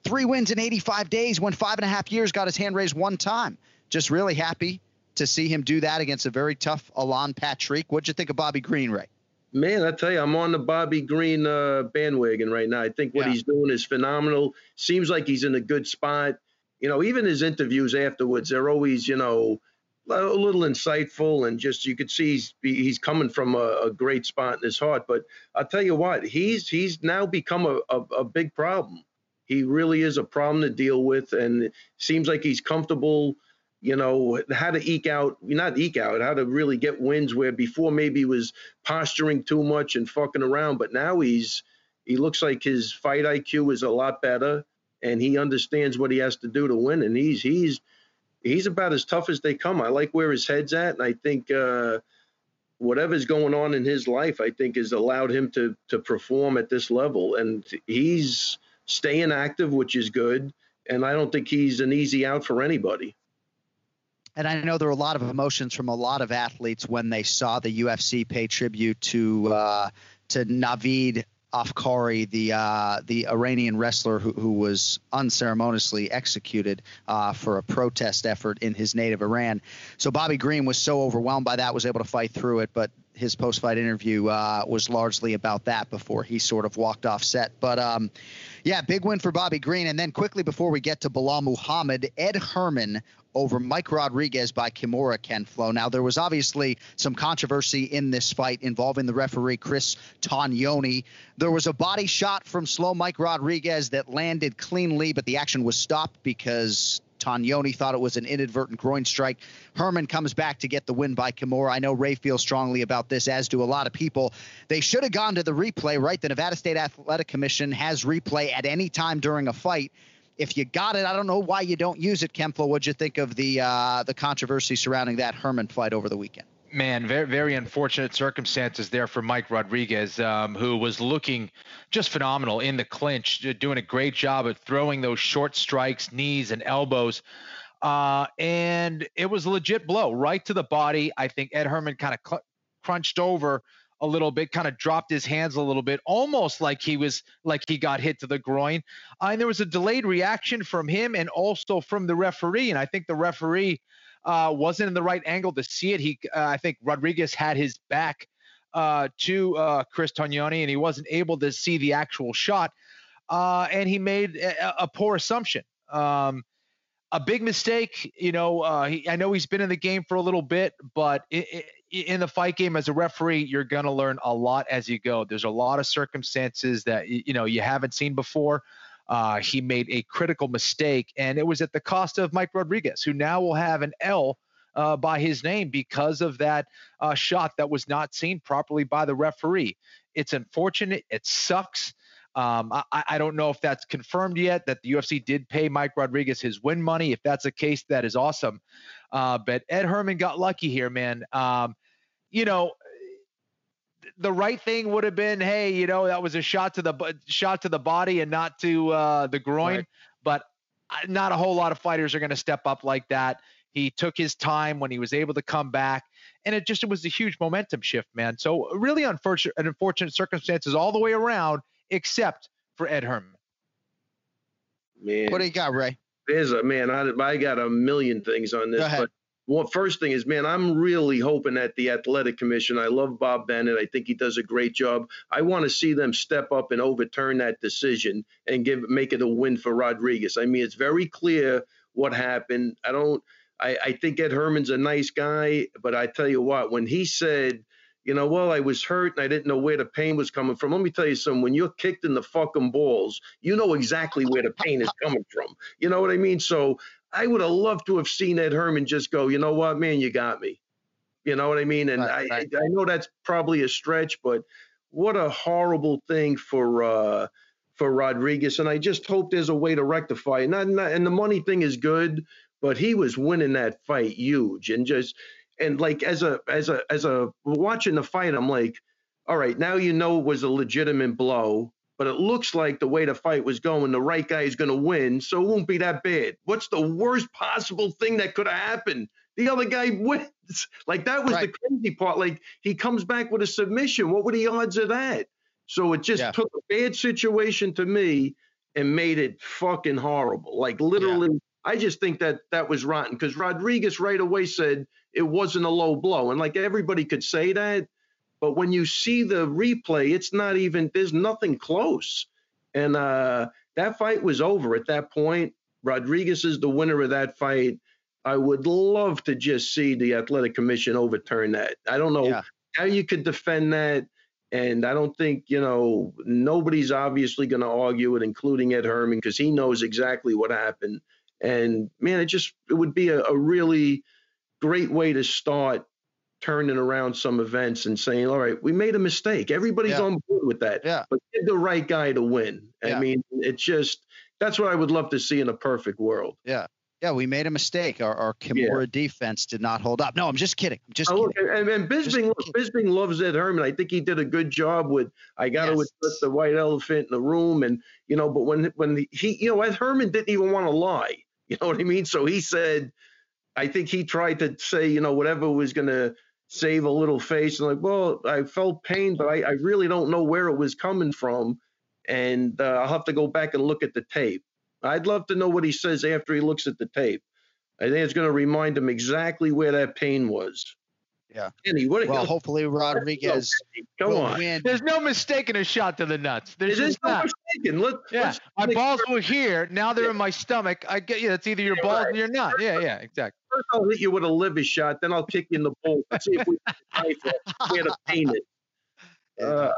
Three wins in 85 days, went five and a half years, got his hand raised one time. Just really happy to see him do that against a very tough Alan Patrick. What'd you think of Bobby Green, Ray? Man, I tell you, I'm on the Bobby Green uh, bandwagon right now. I think what Yeah. he's doing is phenomenal. Seems like he's in a good spot. You know, even his interviews afterwards, they're always, you know, a little insightful and just you could see he's he's coming from a, a great spot in his heart. But I'll tell you what, he's he's now become a, a, a big problem. He really is a problem to deal with, and seems like he's comfortable. You know how to eke out, not eke out, how to really get wins where before maybe was posturing too much and fucking around, but now he's he looks like his fight IQ is a lot better, and he understands what he has to do to win, and he's he's he's about as tough as they come. I like where his head's at, and I think uh, whatever's going on in his life, I think, has allowed him to to perform at this level, and he's staying active, which is good. And I don't think he's an easy out for anybody. And I know there were a lot of emotions from a lot of athletes when they saw the UFC pay tribute to uh, to Navid Afkari, the uh, the Iranian wrestler who, who was unceremoniously executed uh, for a protest effort in his native Iran. So Bobby Green was so overwhelmed by that, was able to fight through it, but his post-fight interview uh, was largely about that before he sort of walked off set. But um, yeah, big win for Bobby Green. And then quickly before we get to Belal Muhammad, Ed Herman over Mike Rodriguez by Kimura Ken Flo. Now, there was obviously some controversy in this fight involving the referee, Chris Tognoni. There was a body shot from slow Mike Rodriguez that landed cleanly, but the action was stopped because Tognoni thought it was an inadvertent groin strike. Herman comes back to get the win by Kimura. I know Ray feels strongly about this, as do a lot of people. They should have gone to the replay, right? The Nevada State Athletic Commission has replay at any time during a fight. If you got it, I don't know why you don't use it, Ken Flo. What'd you think of the uh, the controversy surrounding that Herman fight over the weekend? Man, very very unfortunate circumstances there for Mike Rodriguez, um, who was looking just phenomenal in the clinch, doing a great job at throwing those short strikes, knees and elbows. Uh, and it was a legit blow right to the body. I think Ed Herman kind of cl- crunched over a little bit, kind of dropped his hands a little bit, almost like he was like he got hit to the groin. Uh, and there was a delayed reaction from him and also from the referee. And I think the referee uh, wasn't in the right angle to see it. He, uh, I think Rodriguez had his back uh, to uh, Chris Tognoni, and he wasn't able to see the actual shot. Uh, and he made a, a poor assumption. Um, a big mistake. You know, uh, he, I know he's been in the game for a little bit, but i i in the fight game as a referee, you're going to learn a lot as you go. There's a lot of circumstances that you know you haven't seen before. Uh, he made a critical mistake, and it was at the cost of Mike Rodriguez, who now will have an L uh, by his name because of that uh, shot that was not seen properly by the referee. It's unfortunate. It sucks. Um, I, I don't know if that's confirmed yet that the UFC did pay Mike Rodriguez his win money. If that's the case, that is awesome. Uh, but Ed Herman got lucky here, man. Um, you know, the right thing would have been, hey, you know, that was a shot to the shot to the body and not to uh, the groin. Right. But not a whole lot of fighters are going to step up like that. He took his time when he was able to come back, and it just it was a huge momentum shift, man. So really unfortunate, unfortunate circumstances all the way around, except for Ed Herman. Man, what do you got, Ray? There's a man. I, I got a million things on this, but well, first thing is, man, I'm really hoping that the athletic commission. I love Bob Bennett. I think he does a great job. I want to see them step up and overturn that decision and give make it a win for Rodriguez. I mean, it's very clear what happened. I don't. I, I think Ed Herman's a nice guy, but I tell you what, when he said you know, well, I was hurt and I didn't know where the pain was coming from. Let me tell you something. When you're kicked in the fucking balls, you know exactly where the pain is coming from. You know what I mean? So I would have loved to have seen Ed Herman just go, you know what, man, you got me. You know what I mean? And right, I, right. I know that's probably a stretch, but what a horrible thing for uh, for Rodriguez. And I just hope there's a way to rectify it. Not, not, and the money thing is good, but he was winning that fight huge. And just and like as a as a as a watching the fight, I'm like, all right, now you know it was a legitimate blow but it looks like the way the fight was going, the right guy is going to win, so it won't be that bad. What's the worst possible thing that could have happened? The other guy wins. Like that was right. the crazy part. Like he comes back with a submission. What were the odds of that? So it just yeah. took a bad situation to me and made it fucking horrible. Like literally, yeah. I just think that that was rotten because Rodriguez right away said it wasn't a low blow, and like everybody could say that but when you see the replay, it's not even, there's nothing close. And uh, that fight was over at that point. Rodriguez is the winner of that fight. I would love to just see the athletic commission overturn that. I don't know yeah. how you could defend that. And I don't think, you know, nobody's obviously going to argue it, including Ed Herman, because he knows exactly what happened. And man, it just, it would be a, a really great way to start turning around some events and saying, all right, we made a mistake. Everybody's yeah. on board with that. Yeah. But get the right guy to win. Yeah. I mean, it's just that's what I would love to see in a perfect world. Yeah. Yeah, we made a mistake. Our, our Kimura yeah. defense did not hold up. No, I'm just kidding. I'm just oh, kidding. And, and Bisping, Bisping loves Ed Herman. I think he did a good job with. I got yes. to address the white elephant in the room, and you know, but when when he, you know, Ed Herman didn't even want to lie. You know what I mean? So he said, I think he tried to say, you know, whatever was going to save a little face and like, well, I felt pain, but I, I really don't know where it was coming from. And uh, I'll have to go back and look at the tape. I'd love to know what he says after he looks at the tape. I think it's going to remind him exactly where that pain was. Yeah. Kenny, what well, hopefully Rodriguez. Come on. Win. There's no mistaking a shot to the nuts. There's no not. mistaking. Let, yeah. my balls were here. Now they're yeah. in my stomach. I get you. It's either your yeah, balls right. or you're not. Yeah, yeah, exactly. First, I'll hit you with a liver shot. Then I'll kick you in the balls. Let's see if we can to paint it. Uh,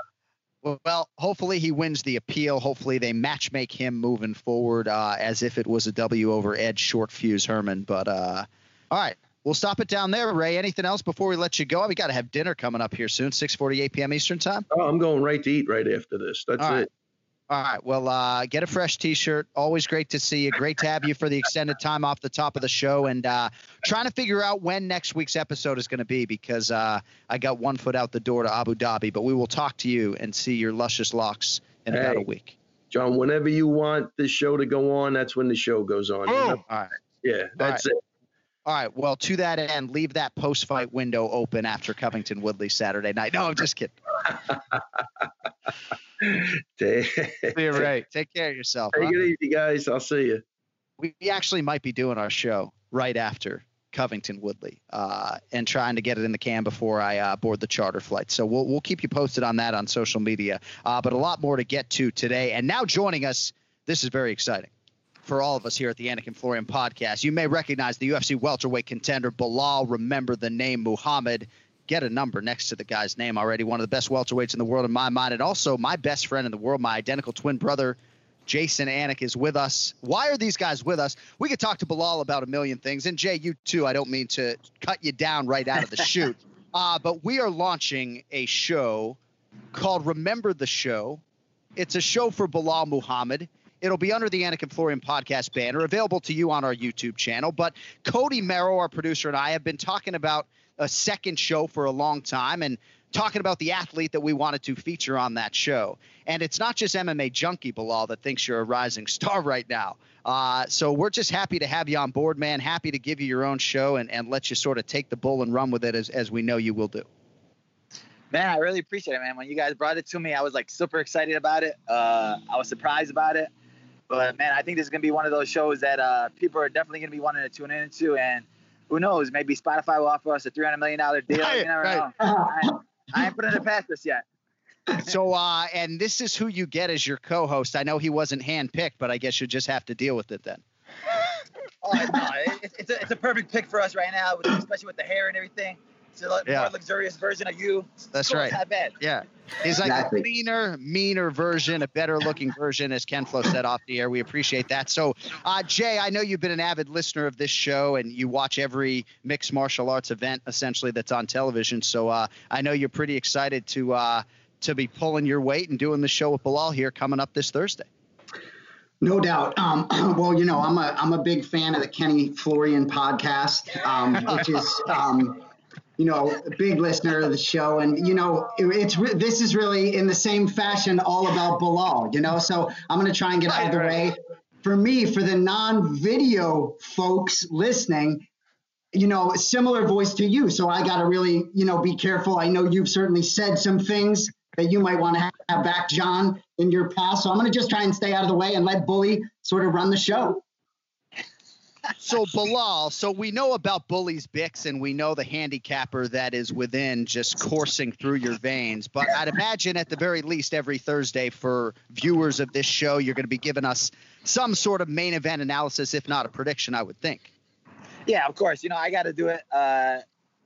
well, hopefully he wins the appeal. Hopefully they match make him moving forward uh, as if it was a W over Ed Short Fuse Herman. But uh, all right, we'll stop it down there. Ray, anything else before we let you go? We got to have dinner coming up here soon, 6:48 p.m. Eastern time. Oh, I'm going right to eat right after this. That's all it. All right. Well, uh, get a fresh T-shirt. Always great to see you. Great to have you for the extended time off the top of the show, and uh, trying to figure out when next week's episode is going to be because uh, I got one foot out the door to Abu Dhabi. But we will talk to you and see your luscious locks in hey, about a week. John, whenever you want the show to go on, that's when the show goes on. Oh. You know? All right. Yeah, that's it. All right. Well, to that end, leave that post fight window open after Covington Woodley Saturday night. No, I'm just kidding. see you right. Take care of yourself. Take huh? it easy, guys. I'll see you. We actually might be doing our show right after Covington Woodley uh, and trying to get it in the can before I uh, board the charter flight. So we'll we'll keep you posted on that on social media. Uh, but a lot more to get to today. And now joining us, this is very exciting for all of us here at the Anik and Florian podcast. You may recognize the UFC welterweight contender Belal. Remember the name Muhammad. Get a number next to the guy's name already. One of the best welterweights in the world in my mind, and also my best friend in the world, my identical twin brother. Jason Anik is with us. Why are these guys with us? We could talk to Belal about a million things, and Jay, you too. I don't mean to cut you down right out of the chute, uh, but we are launching a show called Remember the Show. It's a show for Belal Muhammad. It'll be under the Anik and Florian podcast banner, available to you on our YouTube channel. But Cody Merrow, our producer, and I have been talking about a second show for a long time and talking about the athlete that we wanted to feature on that show. And it's not just MMA junkie Belal that thinks you're a rising star right now. Uh, so we're just happy to have you on board, man. Happy to give you your own show and, and let you sort of take the bull and run with it as, as we know you will do. Man, I really appreciate it, man. When you guys brought it to me, I was like super excited about it. Uh, I was surprised about it. But man, I think this is gonna be one of those shows that uh, people are definitely gonna be wanting to tune into, and who knows, maybe Spotify will offer us a three hundred million dollar deal. Right, you never right. know. I, ain't- I ain't putting it past this yet. So, uh, and this is who you get as your co-host. I know he wasn't handpicked, but I guess you just have to deal with it then. Oh, no, it, it's, a, it's a perfect pick for us right now, especially with the hair and everything. It's a lot Yeah. more luxurious version of you. That's Cool, right. Not bad. Yeah. He's like Exactly. a cleaner, meaner version, a better looking version, as Ken Flo said off the air. We appreciate that. So, uh, Jay, I know you've been an avid listener of this show and you watch every mixed martial arts event essentially that's on television. So, uh, I know you're pretty excited to uh, to be pulling your weight and doing the show with Belal here coming up this Thursday. No doubt. Um, well, you know, I'm a I'm a big fan of the Kenny Florian podcast, um, which is, um, you know, a big listener of the show, and you know, it, it's re- this is really in the same fashion all about Belal. You know, so I'm going to try and get out of the way. For me, for the non-video folks listening, you know, similar voice to you. So I got to really, you know, be careful. I know you've certainly said some things that you might want to have back, John, in your past. So I'm going to just try and stay out of the way and let Bully sort of run the show. So Belal, so we know about Bully's Bix and we know the handicapper that is within just coursing through your veins. But I'd imagine at the very least every Thursday for viewers of this show, you're going to be giving us some sort of main event analysis, if not a prediction, I would think. Yeah, of course. You know, I got to do it. Uh,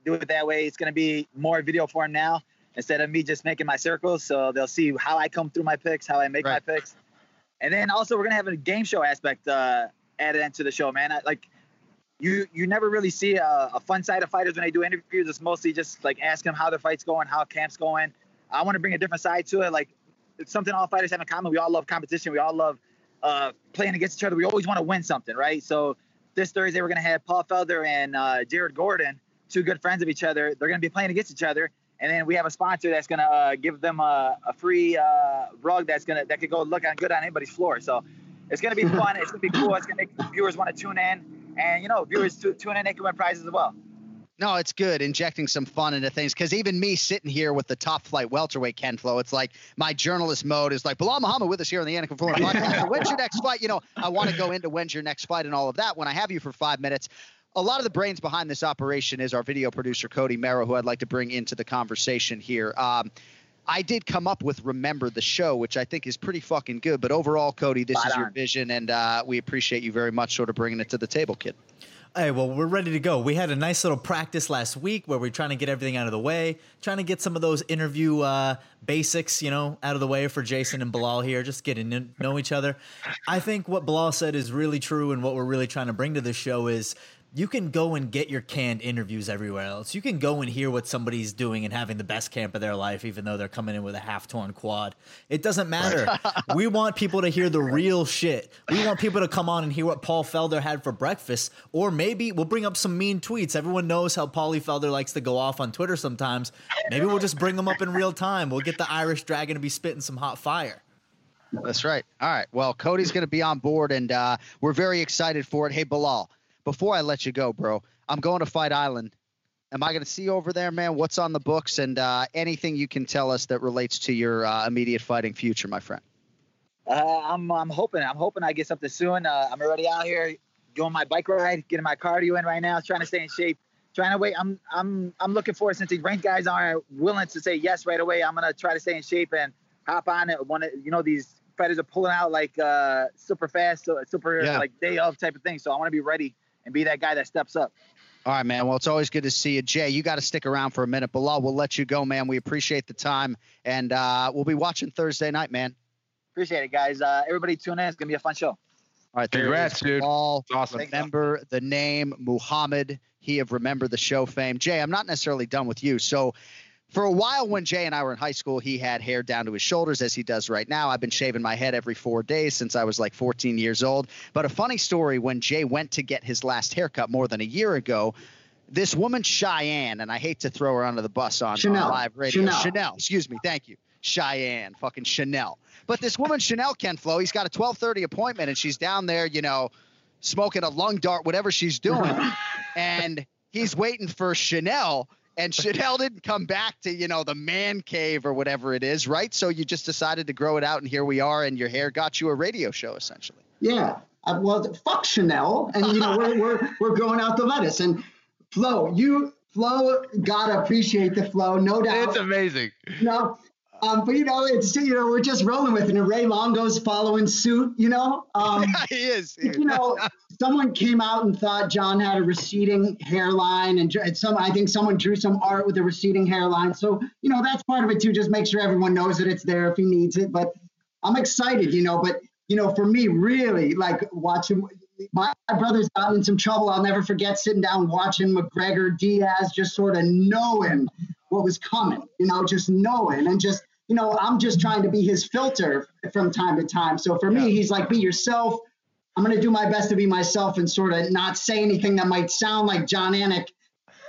do it that way. It's going to be more video form now instead of me just making my circles. So they'll see how I come through my picks, how I make my picks, and then also we're going to have a game show aspect uh, added into the show, man. I, like you, you never really see a, a fun side of fighters when they do interviews. It's mostly just like asking them how their fight's going, how camp's going. I want to bring a different side to it. Like it's something all fighters have in common. We all love competition. We all love uh, playing against each other. We always want to win something, right? So this Thursday we're to have Paul Felder and uh, Jared Gordon, two good friends of each other. They're to be playing against each other, and then we have a sponsor that's to uh, give them a, a free uh, rug that's to that could go look on good on anybody's floor. So it's going to be fun. it's going to be cool. It's going to make viewers want to tune in, and you know, viewers tu- tune in, they can win prizes as well. No, it's good injecting some fun into things because even me sitting here with the top flight welterweight Ken Flo, it's like my journalist mode is like Belal Muhammad with us here on the Anakin Fuller podcast. So when's your next fight? You know, I want to go into when's your next fight and all of that. When I have you for five minutes, a lot of the brains behind this operation is our video producer Cody Merrow, who I'd like to bring into the conversation here. Um, I did come up with Remember the Show, which I think is pretty fucking good. But overall, Cody, this Spot is your on. vision, and uh, we appreciate you very much sort of bringing it to the table, kid. Hey, well, we're ready to go. We had a nice little practice last week where we're trying to get everything out of the way, trying to get some of those interview uh, basics, you know, out of the way for Jason and Belal here, just getting to know each other. I think what Belal said is really true, and what we're really trying to bring to this show is you can go and get your canned interviews everywhere else. You can go and hear what somebody's doing and having the best camp of their life, even though they're coming in with a half torn quad. It doesn't matter. we want people to hear the real shit. We want people to come on and hear what Paul Felder had for breakfast, or maybe we'll bring up some mean tweets. Everyone knows how Paulie Felder likes to go off on Twitter sometimes. Maybe we'll just bring them up in real time. We'll get the Irish Dragon to be spitting some hot fire. That's right. All right. Well, Cody's going to be on board, and uh, we're very excited for it. Hey, Belal, before I let you go, bro, I'm going to Fight Island. Am I going to see you over there, man? What's on the books, and uh, anything you can tell us that relates to your uh, immediate fighting future, my friend? Uh, I'm I'm hoping I'm hoping I get something soon. Uh, I'm already out here doing my bike ride, getting my cardio in right now, trying to stay in shape, trying to wait. I'm I'm I'm looking forward since these ranked guys aren't willing to say yes right away. I'm gonna try to stay in shape and hop on it. One, you know, these fighters are pulling out like uh, super fast, super Yeah. like day of type of thing. So I want to be ready and be that guy that steps up. All right, man. Well, it's always good to see you. Jay, you got to stick around for a minute. Belal, we'll let you go, man. We appreciate the time, and uh, we'll be watching Thursday night, man. Appreciate it, guys. Uh, everybody tune in. It's gonna be a fun show. All right, there Congrats, is dude. Belal. Awesome. Remember the name Muhammad. He of Remember the Show fame. Jay, I'm not necessarily done with you. So, for a while when Jay and I were in high school, he had hair down to his shoulders as he does right now. I've been shaving my head every four days since I was like 14 years old. But a funny story when Jay went to get his last haircut more than a year ago, this woman Cheyenne, and I hate to throw her under the bus on, on Chanel. live radio. Chanel. excuse me, thank you. Cheyenne, fucking Chanel. But this woman Chanel Ken Flo, he's got a 12:30 appointment, and she's down there, you know, smoking a lung dart, whatever she's doing, and he's waiting for Chanel. And Chanel didn't come back to, you know, the man cave or whatever it is, right? So you just decided to grow it out, and here we are, and your hair got you a radio show, essentially. Yeah. Uh, well, fuck Chanel, and you know we're we're we're growing out the lettuce. And Flo, you Flo gotta appreciate the flow, no doubt. It's amazing. No, um, but you know it's you know we're just rolling with it. And Ray Longo's following suit. You know, um, he is. You know, someone came out and thought John had a receding hairline, and, and some I think someone drew some art with a receding hairline. So you know that's part of it too. Just make sure everyone knows that it's there if he needs it. But I'm excited, you know. But you know, for me, really, like watching my, my brother's gotten in some trouble. I'll never forget sitting down watching McGregor Diaz, just sort of knowing what was coming, you know, just knowing and just, you know, I'm just trying to be his filter from time to time. So for me, he's like, be yourself. I'm going to do my best to be myself and sort of not say anything that might sound like John Anik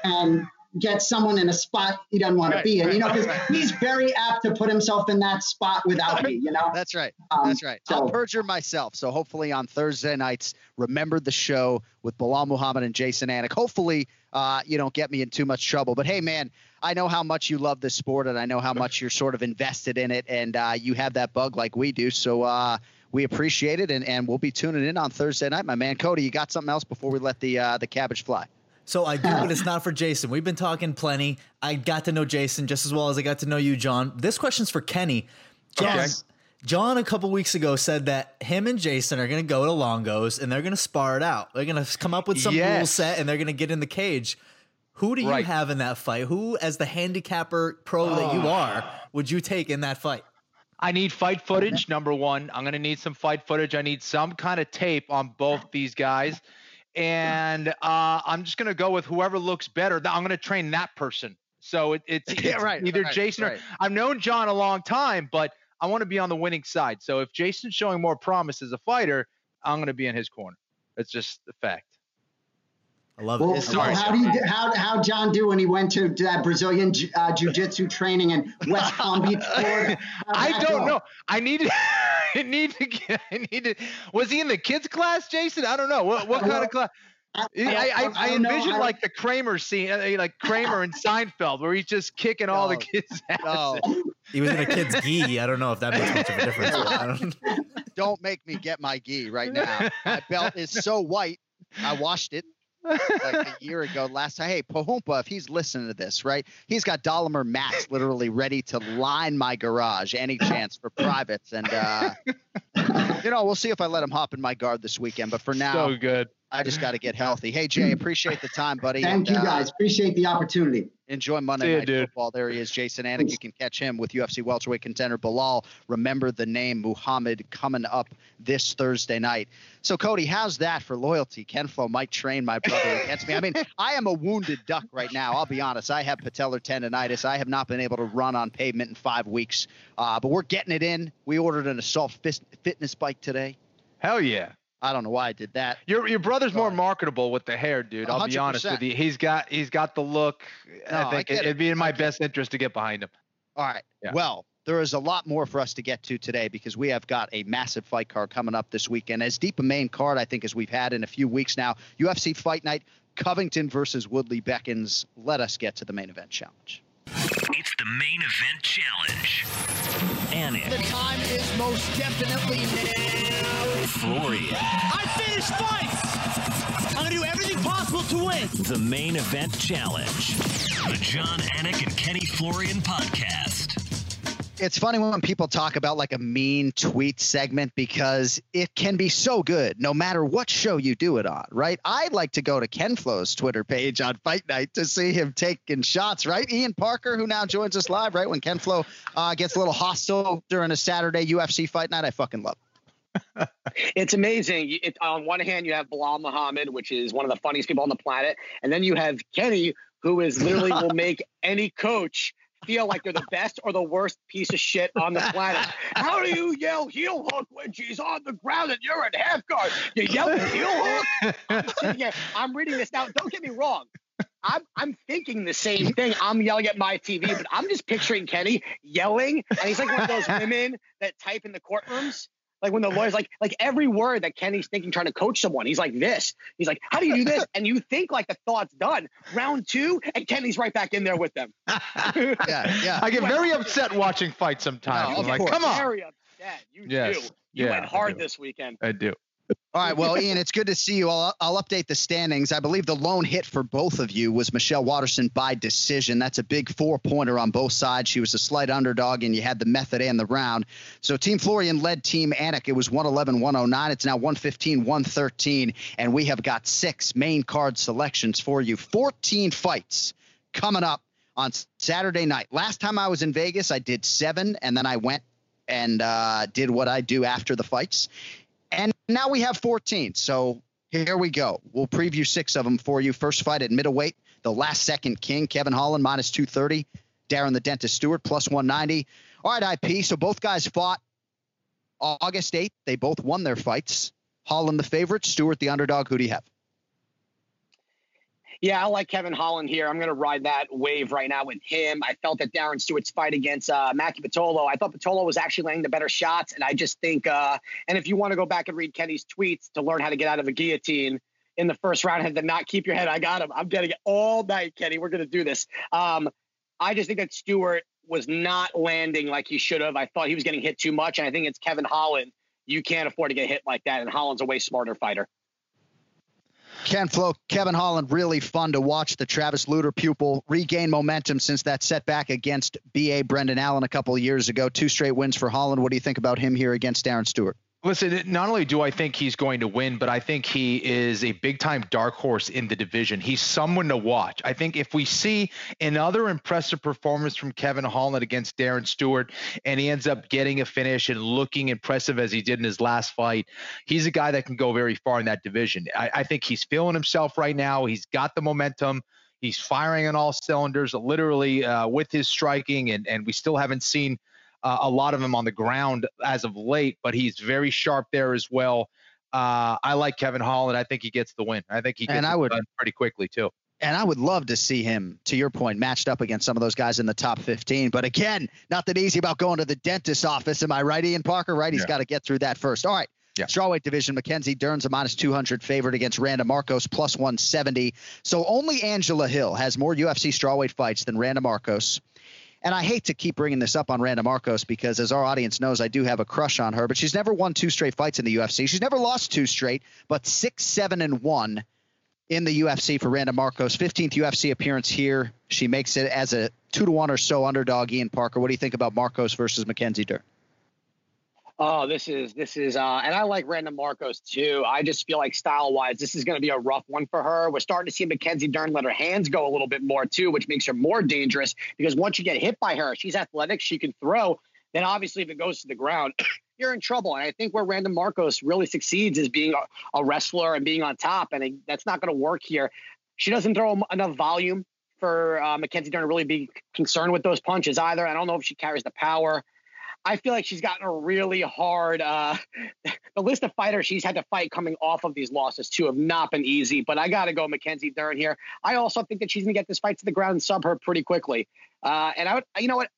and get someone in a spot he doesn't want to be in, you know, because he's very apt to put himself in that spot without me, you know? That's right. Um, That's right. I'll perjure myself. So hopefully on Thursday nights, remember the show with Belal Muhammad and Jason Anik. Hopefully, uh, you don't get me in too much trouble. But hey, man, I know how much you love this sport, and I know how much you're sort of invested in it, and uh, you have that bug like we do. So uh, we appreciate it, and, and we'll be tuning in on Thursday night, my man. Cody, you got something else before we let the uh, the cabbage fly? So I do, but it's not for Jason. We've been talking plenty. I got to know Jason just as well as I got to know you, John. This question's for Kenny. John, Okay. John a couple weeks ago said that him and Jason are going to go to Longo's and they're going to spar it out. They're going to come up with some rule set and they're going to get in the cage. Who do you Right. have in that fight? Who, as the handicapper pro that you Oh. are, would you take in that fight? I need fight footage, number one. I'm going to need some fight footage. I need some kind of tape on both these guys. And uh, I'm just going to go with whoever looks better. I'm going to train that person. So it, it's, it's Yeah, right, either right, Jason right. or I've known John a long time, but I want to be on the winning side. So if Jason's showing more promise as a fighter, I'm going to be in his corner. It's just the fact. I love Well, it. well, how do you how how John do when he went to that Brazilian uh, jiu-jitsu training in West Palm Beach, Florida? I don't go? know. I need to. I need to get. I need to. Was he in the kids class, Jason? I don't know. What what kind of class? I, I, I, I don't know. envision I- like the Kramer scene, uh, like Kramer and Seinfeld, where he's just kicking all the No. kids' No, asses. He was in a kid's gi. I don't know if that makes much of a difference. but I don't- don't make me get my gi right now. My belt is so white. I washed it like a year ago. Last time, hey, Pahumpa, if he's listening to this, right? He's got Dollamur mats literally ready to line my garage any chance for privates. And uh, you know, we'll see if I let him hop in my guard this weekend. But for now, So good. I just got to get healthy. Hey, Jay, appreciate the time, buddy. Thank and, you uh, guys. Appreciate the opportunity. Enjoy Monday See ya, Night dude. Football. There he is, Jason Anik. You can catch him with UFC welterweight contender Belal. Remember the name Muhammad coming up this Thursday night. So, Cody, how's that for loyalty? Ken Flo might train my brother against me. I mean, I am a wounded duck right now. I'll be honest. I have patellar tendonitis. I have not been able to run on pavement in five weeks, uh, but we're getting it in. We ordered an assault fis- fitness bike today. Hell yeah. I don't know why I did that. Your your brother's more marketable with the hair, dude. I'll be honest with you. He's got he's got the look. No, I I think it, it. would be in my best interest to get behind him. All right. Yeah. Well, there is a lot more for us to get to today because we have got a massive fight card coming up this weekend. As deep a main card, I think, as we've had in a few weeks now. UFC Fight Night, Covington versus Woodley Beckons. Let us get to the main event challenge. It's the main event challenge. Anik, The time is most definitely now. Florian, I finish fights. I'm gonna do everything possible to win. the main event challenge. The John Anik and Kenny Florian podcast. It's funny when people talk about like a mean tweet segment because it can be so good no matter what show you do it on, right? I'd like to go to Ken Flo's Twitter page on Fight Night to see him taking shots, right? Ian Parker, who now joins us live, right? When Ken Flo uh, gets a little hostile during a Saturday UFC Fight Night, I fucking love it. it's amazing. It, on one hand, you have Belal Muhammad, which is one of the funniest people on the planet, and then you have Kenny, who is literally will make any coach feel like they're the best or the worst piece of shit on the planet. How do you yell heel hook when she's on the ground and you're in half guard? You yell heel hook? I'm, here, I'm reading this now. Don't get me wrong. I'm I'm thinking the same thing. I'm yelling at my TV, but I'm just picturing Kenny yelling, and he's like one of those women that type in the courtrooms. Like when the lawyer's like, like every word that Kenny's thinking trying to coach someone, he's like this. He's like, how do you do this? And you think like the thought's done. Round two, and Kenny's right back in there with them. yeah, yeah. I get very upset watching fights sometimes. No, I'm like, course. come on. Very upset. You Yes. do. You Yeah, went hard this weekend. I do. All right, well, Ian, it's good to see you. I'll, I'll update the standings. I believe the lone hit for both of you was Michelle Waterson by decision. That's a big four pointer on both sides. She was a slight underdog, and you had the method and the round. So Team Florian led Team Anik. It was 111 109. It's now 115 113. And we have got six main card selections for you 14 fights coming up on Saturday night. Last time I was in Vegas, I did seven, and then I went and uh, did what I do after the fights. And now we have 14. So here we go. We'll preview six of them for you. First fight at middleweight, the last second king, Kevin Holland, minus 230. Darren the Dentist Stewart, plus 190. All right, IP. So both guys fought August 8th. They both won their fights. Holland the favorite, Stewart the underdog. Who do you have? Yeah, I like Kevin Holland here. I'm going to ride that wave right now with him. I felt that Darren Stewart's fight against uh, Maki Pitolo, I thought Patolo was actually laying the better shots. And I just think, uh, and if you want to go back and read Kenny's tweets to learn how to get out of a guillotine in the first round, had to not keep your head. I got him. I'm getting it all night, Kenny. We're going to do this. Um, I just think that Stewart was not landing like he should have. I thought he was getting hit too much. And I think it's Kevin Holland. You can't afford to get hit like that. And Holland's a way smarter fighter. Ken Flo, Kevin Holland, really fun to watch the Travis Lutter pupil regain momentum since that setback against B.A. Brendan Allen a couple years ago. Two straight wins for Holland. What do you think about him here against Darren Stewart? Listen, not only do I think he's going to win, but I think he is a big time dark horse in the division. He's someone to watch. I think if we see another impressive performance from Kevin Holland against Darren Stewart and he ends up getting a finish and looking impressive as he did in his last fight, he's a guy that can go very far in that division. I, I think he's feeling himself right now. He's got the momentum. He's firing on all cylinders, literally uh, with his striking, and, and we still haven't seen uh, a lot of him on the ground as of late, but he's very sharp there as well. Uh, I like Kevin Holland. I think he gets the win. I think he gets And I it would- pretty quickly too. And I would love to see him, to your point, matched up against some of those guys in the top 15. But again, nothing easy about going to the dentist's office. Am I right, Ian Parker? Right? He's Yeah. got to get through that first. All right. Strawweight division, Mackenzie Dern's a minus 200 favorite against Randa Marcos, plus 170. So only Angela Hill has more UFC strawweight fights than Randa Marcos. And I hate to keep bringing this up on Randa Marcos because, as our audience knows, I do have a crush on her. But she's never won two straight fights in the UFC. She's never lost two straight, but six, seven, and one in the UFC for Randa Marcos. 15th UFC appearance here. She makes it as a two to one or so underdog. Ian Parker, what do you think about Marcos versus Mackenzie Dern? Oh, this is this is uh and I like Randa Marcos too. I just feel like style wise, this is gonna be a rough one for her. We're starting to see Mackenzie Dern let her hands go a little bit more too, which makes her more dangerous because once you get hit by her, she's athletic, she can throw. Then obviously if it goes to the ground, you're in trouble. And I think where Randa Marcos really succeeds is being a, a wrestler and being on top. And I, that's not gonna work here. She doesn't throw enough volume for uh, Mackenzie Dern to really be concerned with those punches either. I don't know if she carries the power. I feel like she's gotten a really hard. Uh, the list of fighters she's had to fight coming off of these losses too have not been easy. But I got to go Mackenzie Dern here. I also think that she's gonna get this fight to the ground and sub her pretty quickly. Uh, and I would, you know what,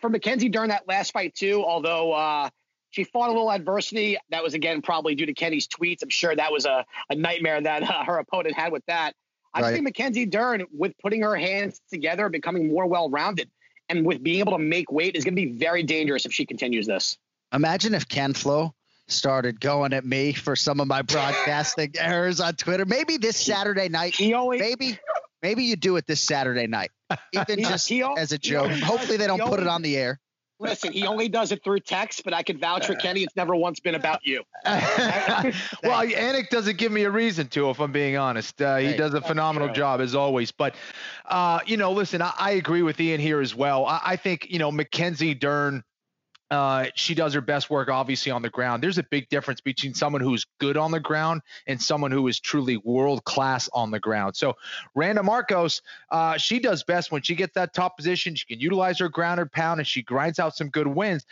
for Mackenzie Dern that last fight too, although. Uh, she fought a little adversity. That was again probably due to Kenny's tweets. I'm sure that was a, a nightmare that uh, her opponent had with that. I Right. think Mackenzie Dern, with putting her hands together, becoming more well-rounded, and with being able to make weight, is going to be very dangerous if she continues this. Imagine if Ken Flo started going at me for some of my broadcasting errors on Twitter. Maybe this Saturday night. maybe maybe you do it this Saturday night, even He- just he as a joke. always Hopefully they don't he put it on the air. Listen, he only does it through text, but I can vouch for Kenny. It's never once been about you. well, Anik doesn't give me a reason to, if I'm being honest. Uh, he does a phenomenal job as always. But, uh, you know, listen, I, I agree with Ian here as well. I, I think, you know, Mackenzie Dern. Uh, she does her best work obviously on the ground. There's a big difference between someone who's good on the ground and someone who is truly world class on the ground. So Randa Marcos, uh, she does best when she gets that top position. She can utilize her ground and pound and she grinds out some good wins.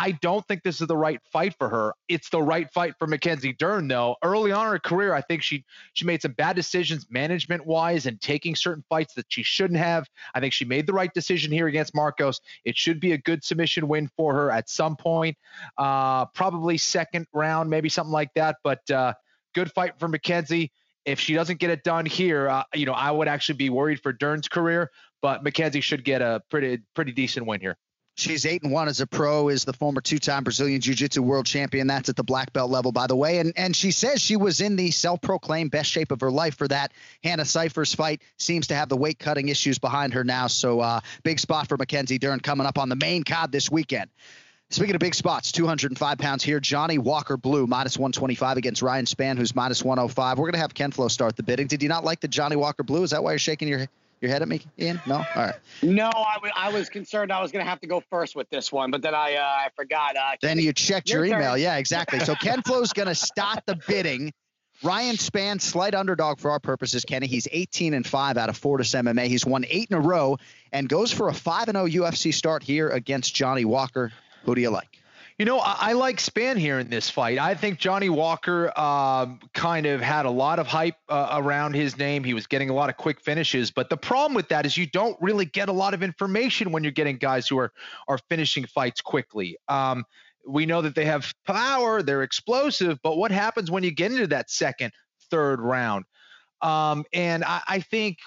I don't think this is the right fight for her. It's the right fight for Mackenzie Dern, though. Early on in her career, I think she she made some bad decisions management wise and taking certain fights that she shouldn't have. I think she made the right decision here against Marcos. It should be a good submission win for her at some point, uh, probably second round, maybe something like that. But uh, good fight for Mackenzie. If she doesn't get it done here, uh, you know, I would actually be worried for Dern's career. But Mackenzie should get a pretty pretty decent win here. She's eight and one as a pro. Is the former two-time Brazilian Jiu-Jitsu world champion. That's at the black belt level, by the way. And and she says she was in the self-proclaimed best shape of her life for that Hannah Cifers fight. Seems to have the weight cutting issues behind her now. So uh, big spot for Mackenzie Dern coming up on the main card this weekend. Speaking of big spots, 205 pounds here. Johnny Walker Blue, minus 125 against Ryan Spann, who's minus 105. We're going to have Ken Flo start the bidding. Did you not like the Johnny Walker Blue? Is that why you're shaking your your head at me, Ian? No? All right. No, I, w- I was concerned I was going to have to go first with this one, but then I uh, I forgot. Uh, Then you checked your, your email. Yeah, exactly. So Ken Flo's going to start the bidding. Ryan Spann, slight underdog for our purposes, Kenny. He's 18 and 5 out of Fortis MMA. He's won eight in a row and goes for a 5 and 0 UFC start here against Johnny Walker. Who do you like? You know, I, I like Spann here in this fight. I think Johnny Walker um, kind of had a lot of hype uh, around his name. He was getting a lot of quick finishes, but the problem with that is you don't really get a lot of information when you're getting guys who are are finishing fights quickly. Um, we know that they have power, they're explosive, but what happens when you get into that second, third round? Um, and I, I think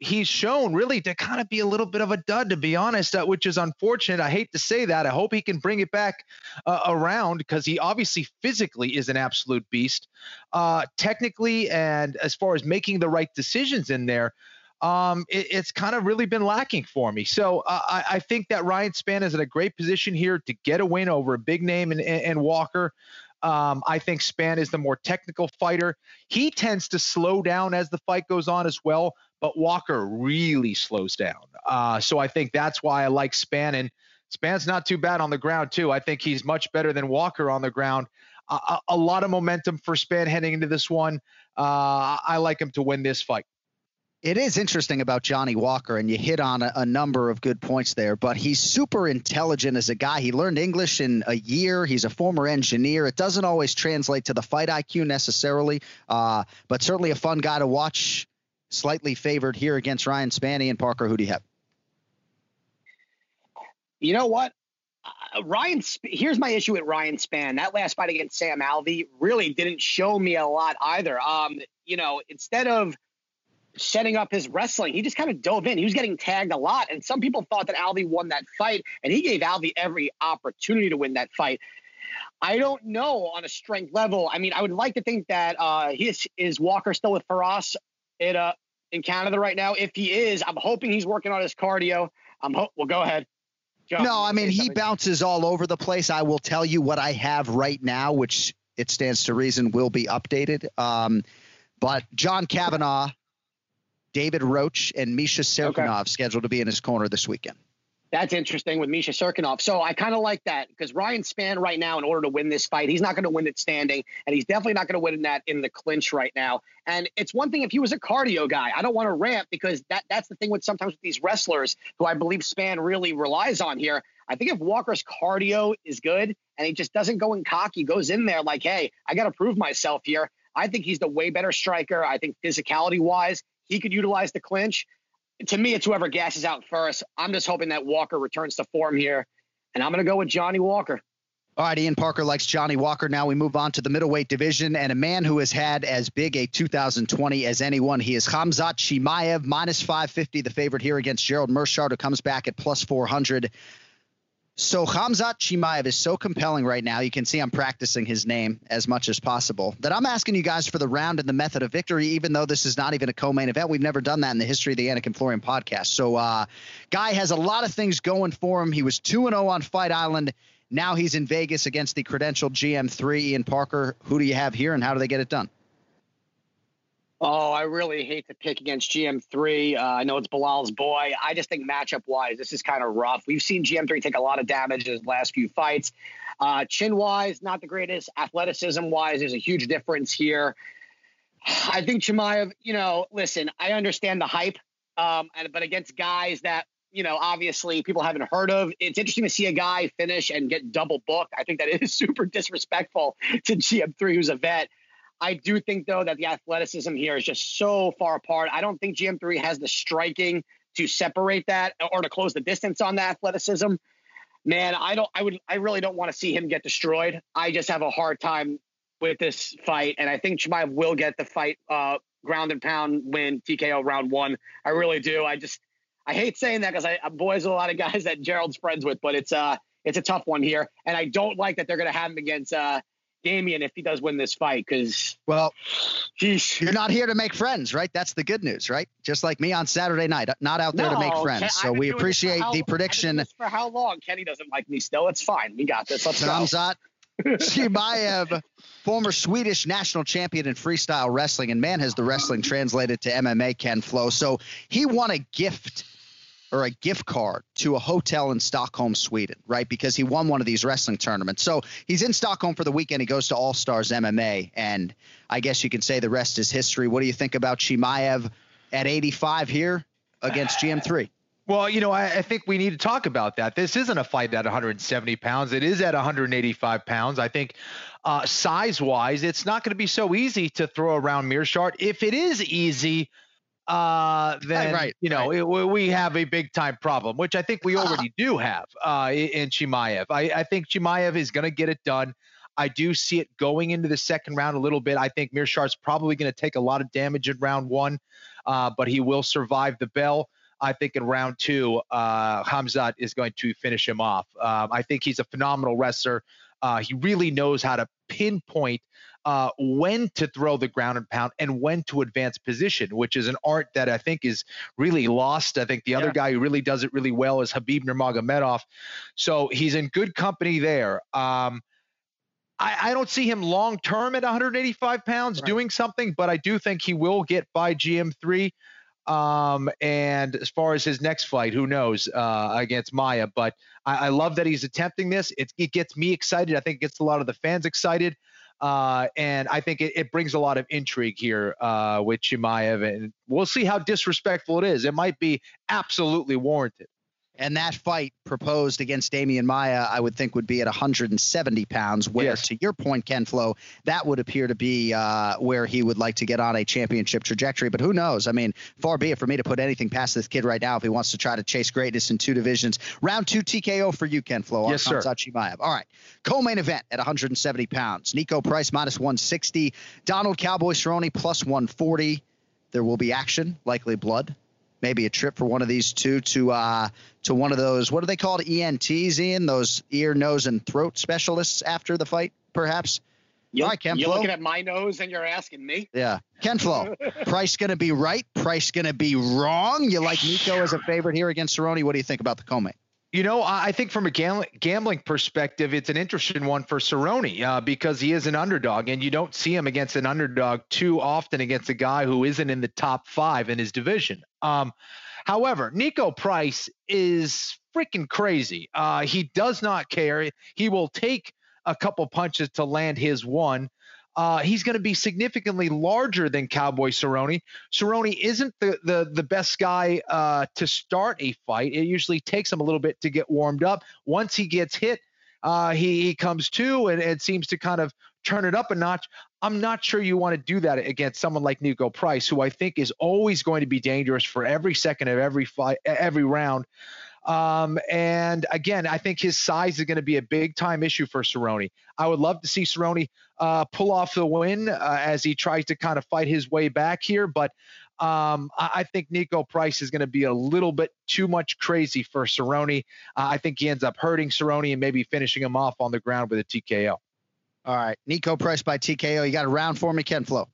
he's shown really to kind of be a little bit of a dud, to be honest, uh, which is unfortunate. I hate to say that. I hope he can bring it back uh, around because he obviously physically is an absolute beast. Uh, technically, and as far as making the right decisions in there, um, it, it's kind of really been lacking for me. So uh, I, I think that Ryan Spann is in a great position here to get a win over a big name and, and Walker. Um, I think Spann is the more technical fighter. He tends to slow down as the fight goes on as well, but Walker really slows down. Uh, so I think that's why I like Spann. And Spann's not too bad on the ground, too. I think he's much better than Walker on the ground. A, a lot of momentum for Spann heading into this one. Uh, I like him to win this fight. It is interesting about Johnny Walker, and you hit on a, a, number of good points there, but he's super intelligent as a guy. He learned English in a year. He's a former engineer. It doesn't always translate to the fight IQ necessarily, uh, but certainly a fun guy to watch. Slightly favored here against Ryan Spanny and Parker. Who do you have? You know what? Uh, Ryan, here's my issue with Ryan Spann. That last fight against Sam Alvey really didn't show me a lot either. Um, you know, instead of setting up his wrestling. He just kind of dove in. He was getting tagged a lot, and some people thought that Alvey won that fight, and he gave Alvey every opportunity to win that fight. I don't know on a strength level. I mean, I would like to think that uh, he is, is Walker still with Firas in uh in Canada right now. If he is, I'm hoping he's working on his cardio. I'm ho- well. Go ahead. Joe, no, I mean he bounces all over the place. I will tell you what I have right now, which it stands to reason will be updated. Um, but John Kavanagh David Roach and Misha Cirkunov okay. scheduled to be in his corner this weekend. That's interesting with Misha Cirkunov. So I kind of like that because Ryan Spann right now, in order to win this fight, he's not going to win it standing, and he's definitely not going to win that in the clinch right now. And it's one thing if he was a cardio guy. I don't want to ramp because that that's the thing with sometimes with these wrestlers who I believe Spann really relies on here. I think if Walker's cardio is good and he just doesn't go in cocky, goes in there like, hey, I got to prove myself here. I think he's the way better striker. I think physicality wise, he could utilize the clinch. To me, it's whoever gasses out first. I'm just hoping that Walker returns to form here, and I'm going to go with Johnny Walker. All right, Ian Parker likes Johnny Walker. Now we move on to the middleweight division, and a man who has had as big a 2020 as anyone. He is Hamzat Chimaev, minus 550, the favorite here against Gerald Meerschaert, who comes back at plus 400. So Hamzat Chimaev is so compelling right now. You can see I'm practicing his name as much as possible. That I'm asking you guys for the round and the method of victory, even though this is not even a co-main event. We've never done that in the history of the Anik and Florian podcast. So, uh, guy has a lot of things going for him. He was two and zero on Fight Island. Now he's in Vegas against the credentialed GM3. Ian Parker, who do you have here, and how do they get it done? Oh, I really hate to pick against GM3. Uh, I know it's Belal's boy. I just think matchup wise, this is kind of rough. We've seen GM3 take a lot of damage in his last few fights. Uh, chin wise, not the greatest. Athleticism wise, there's a huge difference here. I think Chimaev, you know, listen, I understand the hype, um, and, but against guys that you know, obviously people haven't heard of. It's interesting to see a guy finish and get double booked. I think that is super disrespectful to GM3, who's a vet. I do think though that the athleticism here is just so far apart. I don't think GM3 has the striking to separate that or to close the distance on the athleticism. Man, I don't I would I really don't want to see him get destroyed. I just have a hard time with this fight and I think Chimaev will get the fight uh ground and pound win TKO round 1. I really do. I just I hate saying that because I I'm boys a lot of guys that Gerald's friends with, but it's uh it's a tough one here and I don't like that they're going to have him against uh Demian if he does win this fight because well, you're not here to make friends, right? That's the good news, right? Just like me on Saturday night, uh, not out there no, to make friends. Ken, so we appreciate how, the prediction. For how long? Kenny doesn't like me still. It's fine. We got this. Let's Hamzat Chimaev, former Swedish national champion in freestyle wrestling, and man, has the wrestling translated to MMA, Ken Flo. So he won a gift or a gift card to a hotel in Stockholm, Sweden, right? Because he won one of these wrestling tournaments. So he's in Stockholm for the weekend. He goes to All Stars MMA, and I guess you can say the rest is history. What do you think about Chimaev at 85 here against GM3? Well, you know, I, I, think we need to talk about that. This isn't a fight at 170 pounds. It is at 185 pounds. I think uh, size wise, it's not going to be so easy to throw around Meerschaert. If it is easy, uh, then right, you know right. it, we have a big time problem, which I think we already do have uh, in Chimaev. I, I think Chimaev is going to get it done. I do see it going into the second round a little bit. I think Meerschaert's probably going to take a lot of damage in round one, uh, but he will survive the bell. I think in round two, uh, Hamzat is going to finish him off. Um, I think he's a phenomenal wrestler. Uh, he really knows how to pinpoint uh, when to throw the ground and pound and when to advance position, which is an art that I think is really lost. I think the other guy who really does it really well is Khabib Nurmagomedov. So he's in good company there. Um, I, I don't see him long term at 185 pounds doing something, but I do think he will get by GM3. Um, and as far as his next fight, who knows uh, against Maia? But I, I love that he's attempting this. It, it gets me excited. I think it gets a lot of the fans excited. Uh, and I think it, it brings a lot of intrigue here uh, with Chimaev, and we'll see how disrespectful it is. It might be absolutely warranted. And that fight proposed against Demian Maia, I would think, would be at 170 pounds. Where, Yes. to your point, Ken Flo, that would appear to be uh, where he would like to get on a championship trajectory. But who knows? I mean, far be it for me to put anything past this kid right now if he wants to try to chase greatness in two divisions. Round two TKO for you, Ken Flo. Yes, sir. Chimaev. All right. Co-main event at 170 pounds. Niko Price minus 160. Donald Cowboy Cerrone plus 140. There will be action, likely blood. Maybe a trip for one of these two to uh, to one of those. What are they called? ENTs, Ian. Those ear, nose, and throat specialists after the fight, perhaps. You're, All right, Ken you're Flo. looking at my nose and you're asking me. Yeah, Ken Flo. Price going to be right. Price going to be wrong. You like Niko as a favorite here against Cerrone. What do you think about the co-main? You know, I think from a gambling perspective, it's an interesting one for Cerrone uh, because he is an underdog, and you don't see him against an underdog too often against a guy who isn't in the top five in his division. Um, however, Niko Price is freaking crazy. Uh, he does not care. He will take a couple punches to land his one. Uh, he's going to be significantly larger than Cowboy Cerrone. Cerrone isn't the the, the best guy uh, to start a fight. It usually takes him a little bit to get warmed up. Once he gets hit, uh, he, he comes to and, and seems to kind of turn it up a notch. I'm not sure you want to do that against someone like Niko Price, who I think is always going to be dangerous for every second of every fight, every round. Um, and again, I think his size is going to be a big time issue for Cerrone. I would love to see Cerrone uh, pull off the win uh, as he tries to kind of fight his way back here, but um, I, I think Niko Price is going to be a little bit too much crazy for Cerrone. Uh, I think he ends up hurting Cerrone and maybe finishing him off on the ground with a TKO. All right, Niko Price by TKO. You got a round for me, Ken Flo.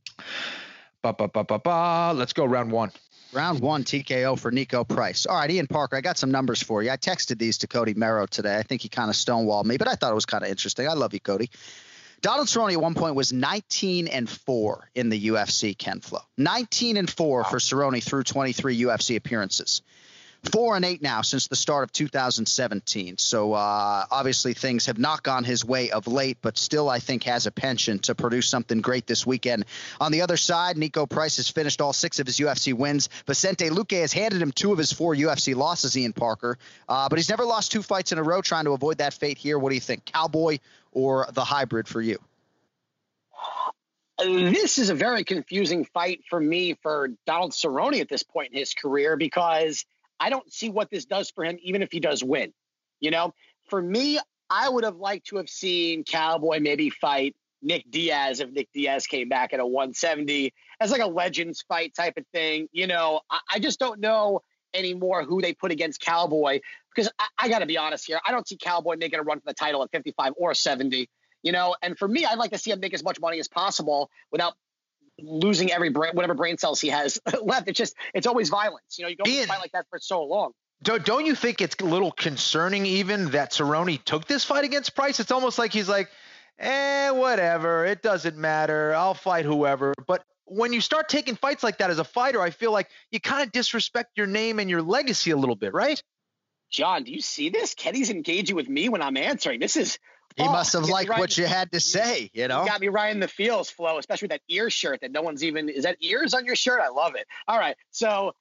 Ba, ba, ba, ba, ba. Let's go round one. Round one TKO for Niko Price. All right, Ian Parker, I got some numbers for you. I texted these to Cody Merrow today. I think he kind of stonewalled me, but I thought it was kind of interesting. I love you, Cody. Donald Cerrone at one point was 19 and 4 in the UFC, Ken Flo. 19 and 4 for Cerrone through 23 UFC appearances. Four and eight now since the start of 2017. So uh, obviously things have not gone his way of late, but still I think has a penchant to produce something great this weekend. On the other side, Niko Price has finished all six of his UFC wins. Vicente Luque has handed him two of his four UFC losses. Ian Parker, uh, but he's never lost two fights in a row. Trying to avoid that fate here. What do you think, Cowboy or the hybrid for you? this is a very confusing fight for me for Donald Cerrone at this point in his career because I don't see what this does for him, even if he does win. You know, for me, I would have liked to have seen Cowboy maybe fight Nick Diaz if Nick Diaz came back at a 170 as like a legends fight type of thing. You know, I, I just don't know anymore who they put against Cowboy because I, I got to be honest here. I don't see Cowboy making a run for the title at 55 or 70 you know. And for me, I'd like to see him make as much money as possible without losing every brain, whatever brain cells he has left. It's just it's always violence. You know, you go Ian, fight like that for so long. Don't, don't you think it's a little concerning even that Cerrone took this fight against Price? It's almost like he's like, eh, whatever, it doesn't matter. I'll fight whoever. But when you start taking fights like that as a fighter, I feel like you kind of disrespect your name and your legacy a little bit, right? John, do you see this? Kenny's engaging with me when I'm answering. This is he oh, must have liked right what you had to say, you know. You got me right in the feels, Flo, especially with that ear shirt that no one's even is that ears on your shirt? I love it. All right. So,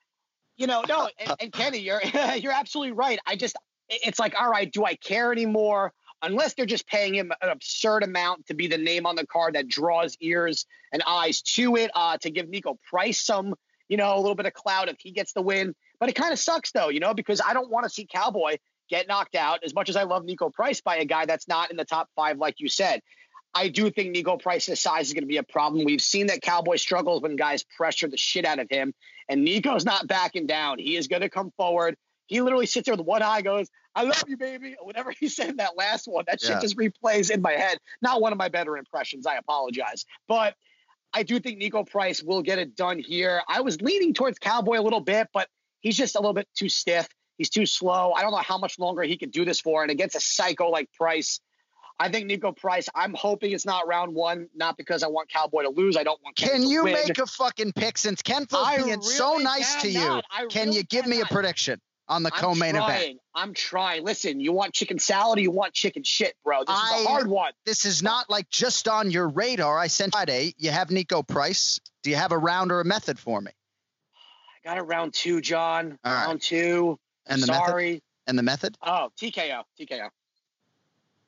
you know, no, and, and Kenny, you're you're absolutely right. I just it's like, all right, do I care anymore? Unless they're just paying him an absurd amount to be the name on the card that draws ears and eyes to it, uh, to give Niko Price some, you know, a little bit of clout if he gets the win. But it kind of sucks though, you know, because I don't want to see Cowboy get knocked out. As much as I love Niko Price by a guy that's not in the top five, like you said, I do think Niko Price's size is going to be a problem. We've seen that Cowboy struggles when guys pressure the shit out of him, and Niko's not backing down. He is going to come forward. He literally sits there with one eye, goes, "I love you, baby." Whatever he said in that last one, that shit just replays in my head. Not one of my better impressions. I apologize, but I do think Niko Price will get it done here. I was leaning towards Cowboy a little bit, but he's just a little bit too stiff. He's too slow. I don't know how much longer he can do this for. And against a psycho like Price, I think Niko Price. I'm hoping it's not round one, not because I want Cowboy to lose. I don't want. Ken can you make a fucking pick since Ken being really so nice to you? Can really you give me a prediction on the co-main event? I'm trying. Listen, you want chicken salad or you want chicken shit, bro? This I, is a hard one. This is not like just on your radar. I sent Friday. You have Niko Price. Do you have a round or a method for me? I got a round two, John. All round right. two. And the Sorry. method? And the method? Oh, TKO. TKO.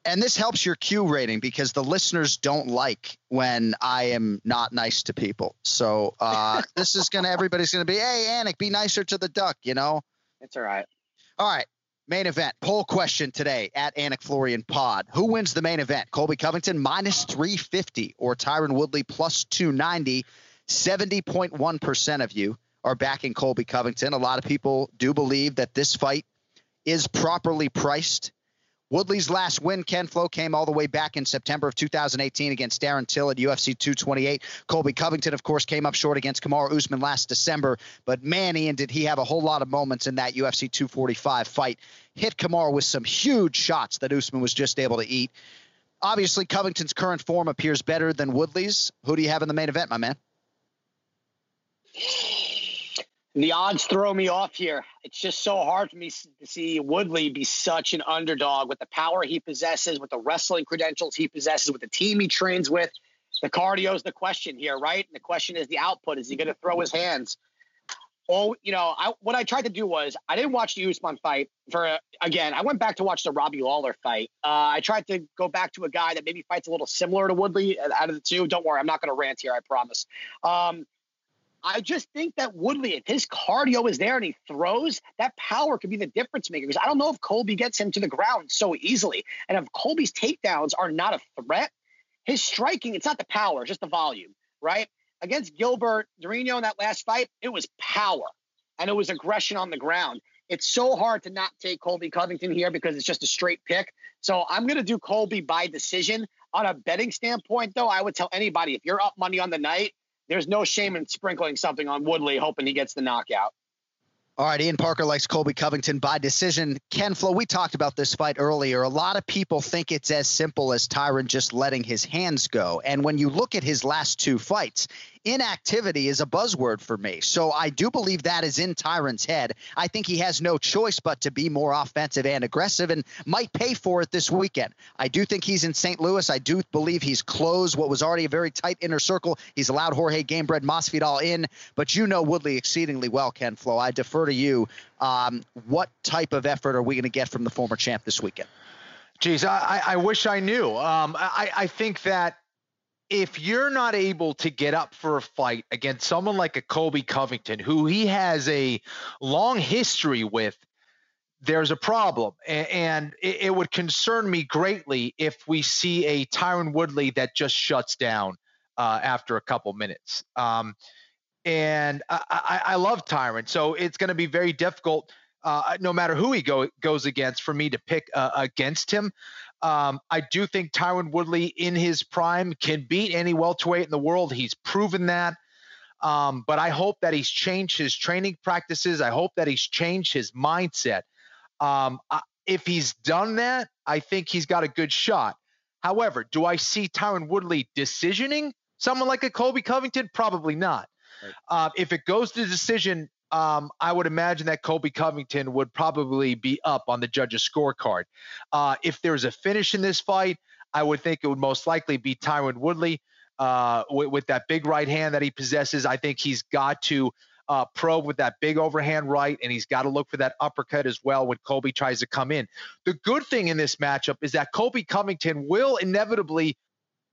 And this helps your Q rating because the listeners don't like when I am not nice to people. So uh, this is gonna everybody's gonna be, hey, Anik, be nicer to the duck, you know? It's all right. All right. Main event poll question today at Anik Florian Pod. Who wins the main event? Colby Covington minus 350 or Tyron Woodley plus 290. 70.1% of you are backing Colby Covington. A lot of people do believe that this fight is properly priced. Woodley's last win, Ken Flo, came all the way back in September of 2018 against Darren Till at UFC 228. Colby Covington, of course, came up short against Kamaru Usman last December. But man, Ian, did he have a whole lot of moments in that UFC 245 fight. Hit Kamaru with some huge shots that Usman was just able to eat. Obviously, Covington's current form appears better than Woodley's. Who do you have in the main event, my man? The odds throw me off here. It's just so hard for me to see Woodley be such an underdog with the power he possesses, with the wrestling credentials he possesses, with the team he trains with. The cardio is the question here, right? And the question is the output. Is he going to throw his hands? Oh, you know, I, what I tried to do was I didn't watch the Usman fight for again. I went back to watch the Robbie Lawler fight. Uh, I tried to go back to a guy that maybe fights a little similar to Woodley out of the two. Don't worry, I'm not going to rant here. I promise. Um, I just think that Woodley, if his cardio is there and he throws, that power could be the difference maker. Because I don't know if Colby gets him to the ground so easily. And if Colby's takedowns are not a threat, his striking, it's not the power, it's just the volume, right? Against Gilbert Durinho in that last fight, it was power and it was aggression on the ground. It's so hard to not take Colby Covington here because it's just a straight pick. So I'm going to do Colby by decision. On a betting standpoint, though, I would tell anybody if you're up money on the night, there's no shame in sprinkling something on Woodley, hoping he gets the knockout. All right, Ian Parker likes Colby Covington by decision. Ken Flo, we talked about this fight earlier. A lot of people think it's as simple as Tyron just letting his hands go. And when you look at his last two fights, inactivity is a buzzword for me. So I do believe that is in Tyron's head. I think he has no choice but to be more offensive and aggressive and might pay for it this weekend. I do think he's in St. Louis. I do believe he's closed what was already a very tight inner circle. He's allowed Jorge Gamebred Masvidal in, but you know Woodley exceedingly well, Ken Flo. I defer to you. Um, what type of effort are we going to get from the former champ this weekend? Geez, I, I wish I knew. Um, I, I think that if you're not able to get up for a fight against someone like a Colby Covington, who he has a long history with, there's a problem. And it would concern me greatly if we see a Tyron Woodley that just shuts down uh, after a couple minutes. Um, and I, I, I, love Tyron. So it's going to be very difficult, uh, no matter who he go, goes against, for me to pick uh, against him. Um, I do think Tyron Woodley in his prime can beat any welterweight in the world. He's proven that. Um, but I hope that he's changed his training practices. I hope that he's changed his mindset. Um, if he's done that, I think he's got a good shot. However, do I see Tyron Woodley decisioning someone like a Colby Covington? Probably not. Right. Uh, if it goes to decision, um, I would imagine that Colby Covington would probably be up on the judge's scorecard. Uh, if there's a finish in this fight, I would think it would most likely be Tyron Woodley uh, with, with, that big right hand that he possesses. I think he's got to uh, probe with that big overhand right, and he's got to look for that uppercut as well when Colby tries to come in. The good thing in this matchup is that Colby Covington will inevitably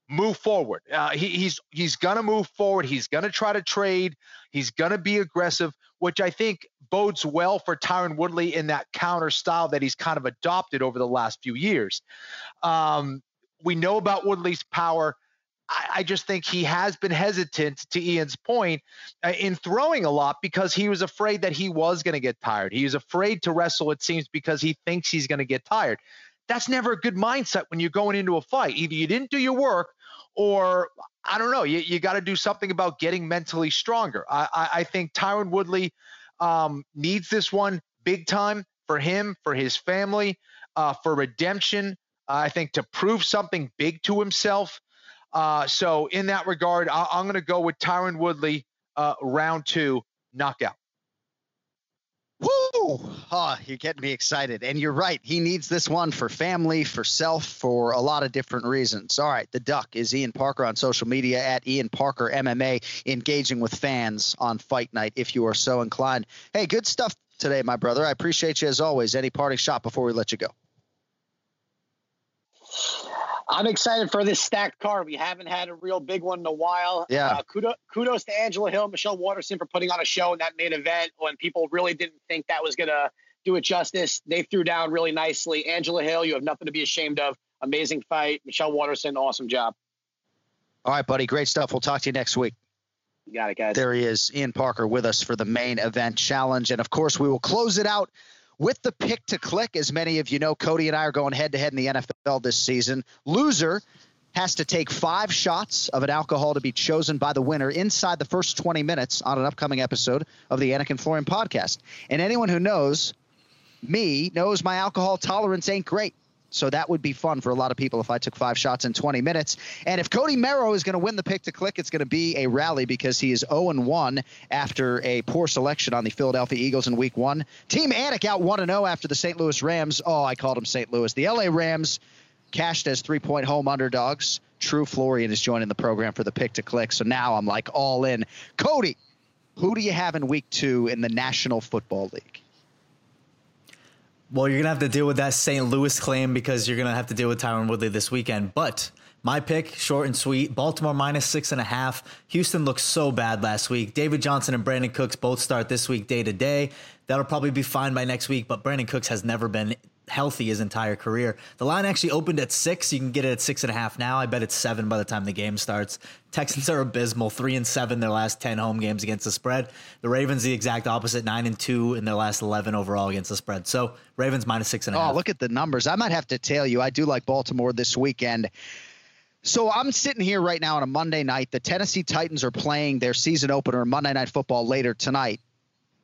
move forward. Uh, he, he's he's gonna move forward. He's gonna try to trade. He's gonna be aggressive, which I think bodes well for Tyron Woodley in that counter style that he's kind of adopted over the last few years. Um, we know about Woodley's power. I, I, just think he has been hesitant, to Ian's point, uh, in throwing a lot because he was afraid that he was going to get tired. He was afraid to wrestle, it seems, because he thinks he's going to get tired that's never a good mindset when you're going into a fight. Either you didn't do your work or I don't know, you, you got to do something about getting mentally stronger. I, I, I think Tyron Woodley um, needs this one big time for him, for his family, uh, for redemption. Uh, I think to prove something big to himself. Uh, so in that regard, I, am going to go with Tyron Woodley, uh, round two knockout. Woo! Oh, you're getting me excited. And you're right. He needs this one for family, for self, for a lot of different reasons. All right. The Duck is Ian Parker on social media at Ian Parker MMA, engaging with fans on Fight Night if you are so inclined. Hey, good stuff today, my brother. I appreciate you as always. Any parting shot before we let you go? I'm excited for this stacked card. We haven't had a real big one in a while. Yeah. Uh, kudos, kudos to Angela Hill, Michelle Waterson for putting on a show in that main event when people really didn't think that was going to do it justice. They threw down really nicely. Angela Hill, you have nothing to be ashamed of. Amazing fight. Michelle Waterson, awesome job. All right, buddy. Great stuff. We'll talk to you next week. You got it, guys. There he is, Ian Parker, with us for the main event challenge. And of course, we will close it out with the pick to click. As many of you know, Cody and I are going head to head in the NFL this season. Loser has to take five shots of an alcohol to be chosen by the winner inside the first 20 minutes on an upcoming episode of the Anik and Florian podcast. And anyone who knows me knows my alcohol tolerance ain't great. So that would be fun for a lot of people if I took five shots in 20 minutes. And if Cody Merrow is going to win the pick to click, it's going to be a rally because he is 0 1 after a poor selection on the Philadelphia Eagles in week one. Team Anik out 1 0 after the St. Louis Rams. Oh, I called them St. Louis. The LA Rams cashed as three point home underdogs. True Florian is joining the program for the pick to click. So now I'm like all in. Cody, who do you have in week two in the National Football League? Well, you're gonna have to deal with that St. Louis claim because you're gonna have to deal with Tyron Woodley this weekend. But my pick, short and sweet, Baltimore minus six and a half. Houston looked so bad last week. David Johnson and Brandin Cooks both start this week day to day. That'll probably be fine by next week, but Brandin Cooks has never been healthy his entire career. The line actually opened at six. You can get it at six and a half now. I bet it's seven by the time the game starts. Texans are abysmal, three and seven their last ten home games against the spread. The Ravens the exact opposite, nine and two in their last eleven overall against the spread. So Ravens minus six and a oh, half. look at the numbers. I might have to tell you, I do like Baltimore this weekend. So I'm sitting here right now on a Monday night. The Tennessee Titans are playing their season opener Monday Night Football later tonight.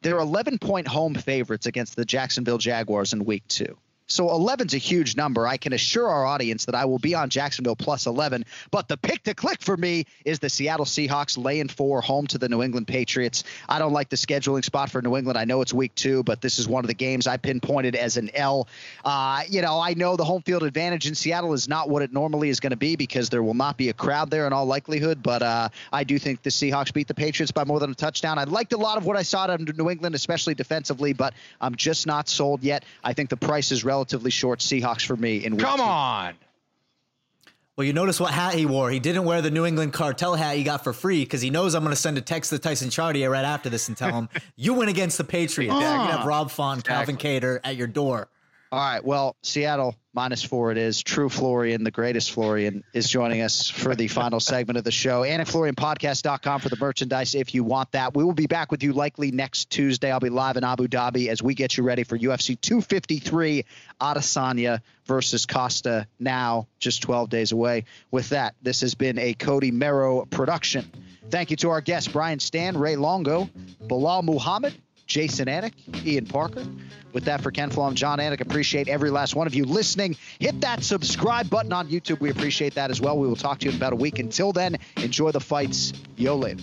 They're 11 point home favorites against the Jacksonville Jaguars in week two. So 11's a huge number. I can assure our audience that I will be on Jacksonville plus 11. But the pick to click for me is the Seattle Seahawks laying four home to the New England Patriots. I don't like the scheduling spot for New England. I know it's week two, but this is one of the games I pinpointed as an L. Uh, you know, I know the home field advantage in Seattle is not what it normally is going to be because there will not be a crowd there in all likelihood. But uh, I do think the Seahawks beat the Patriots by more than a touchdown. I liked a lot of what I saw out of New England, especially defensively, but I'm just not sold yet. I think the price is relatively short. Seahawks for me in week Come two. on. Well, you notice what hat he wore. He didn't wear the New England cartel hat he got for free because he knows I'm going to send a text to Tyson Chartier right after this and tell him you win against the Patriots. You're going to have Rob Font, Calvin Kattar at your door. All right. Well, Seattle minus four it is. True Florian, the greatest Florian, is joining us for the final segment of the show. AnikFlorianPodcast.com for the merchandise if you want that. We will be back with you likely next Tuesday. I'll be live in Abu Dhabi as we get you ready for UFC 253 Adesanya versus Costa now just 12 days away. With that, this has been a Cody Merrow production. Thank you to our guests, Brian Stann, Ray Longo, Belal Muhammad, Jason Anik, Ian Parker. With that, for Ken Flom, John Anik. Appreciate every last one of you listening. Hit that subscribe button on YouTube. We appreciate that as well. We will talk to you in about a week. Until then, enjoy the fights. Yo later.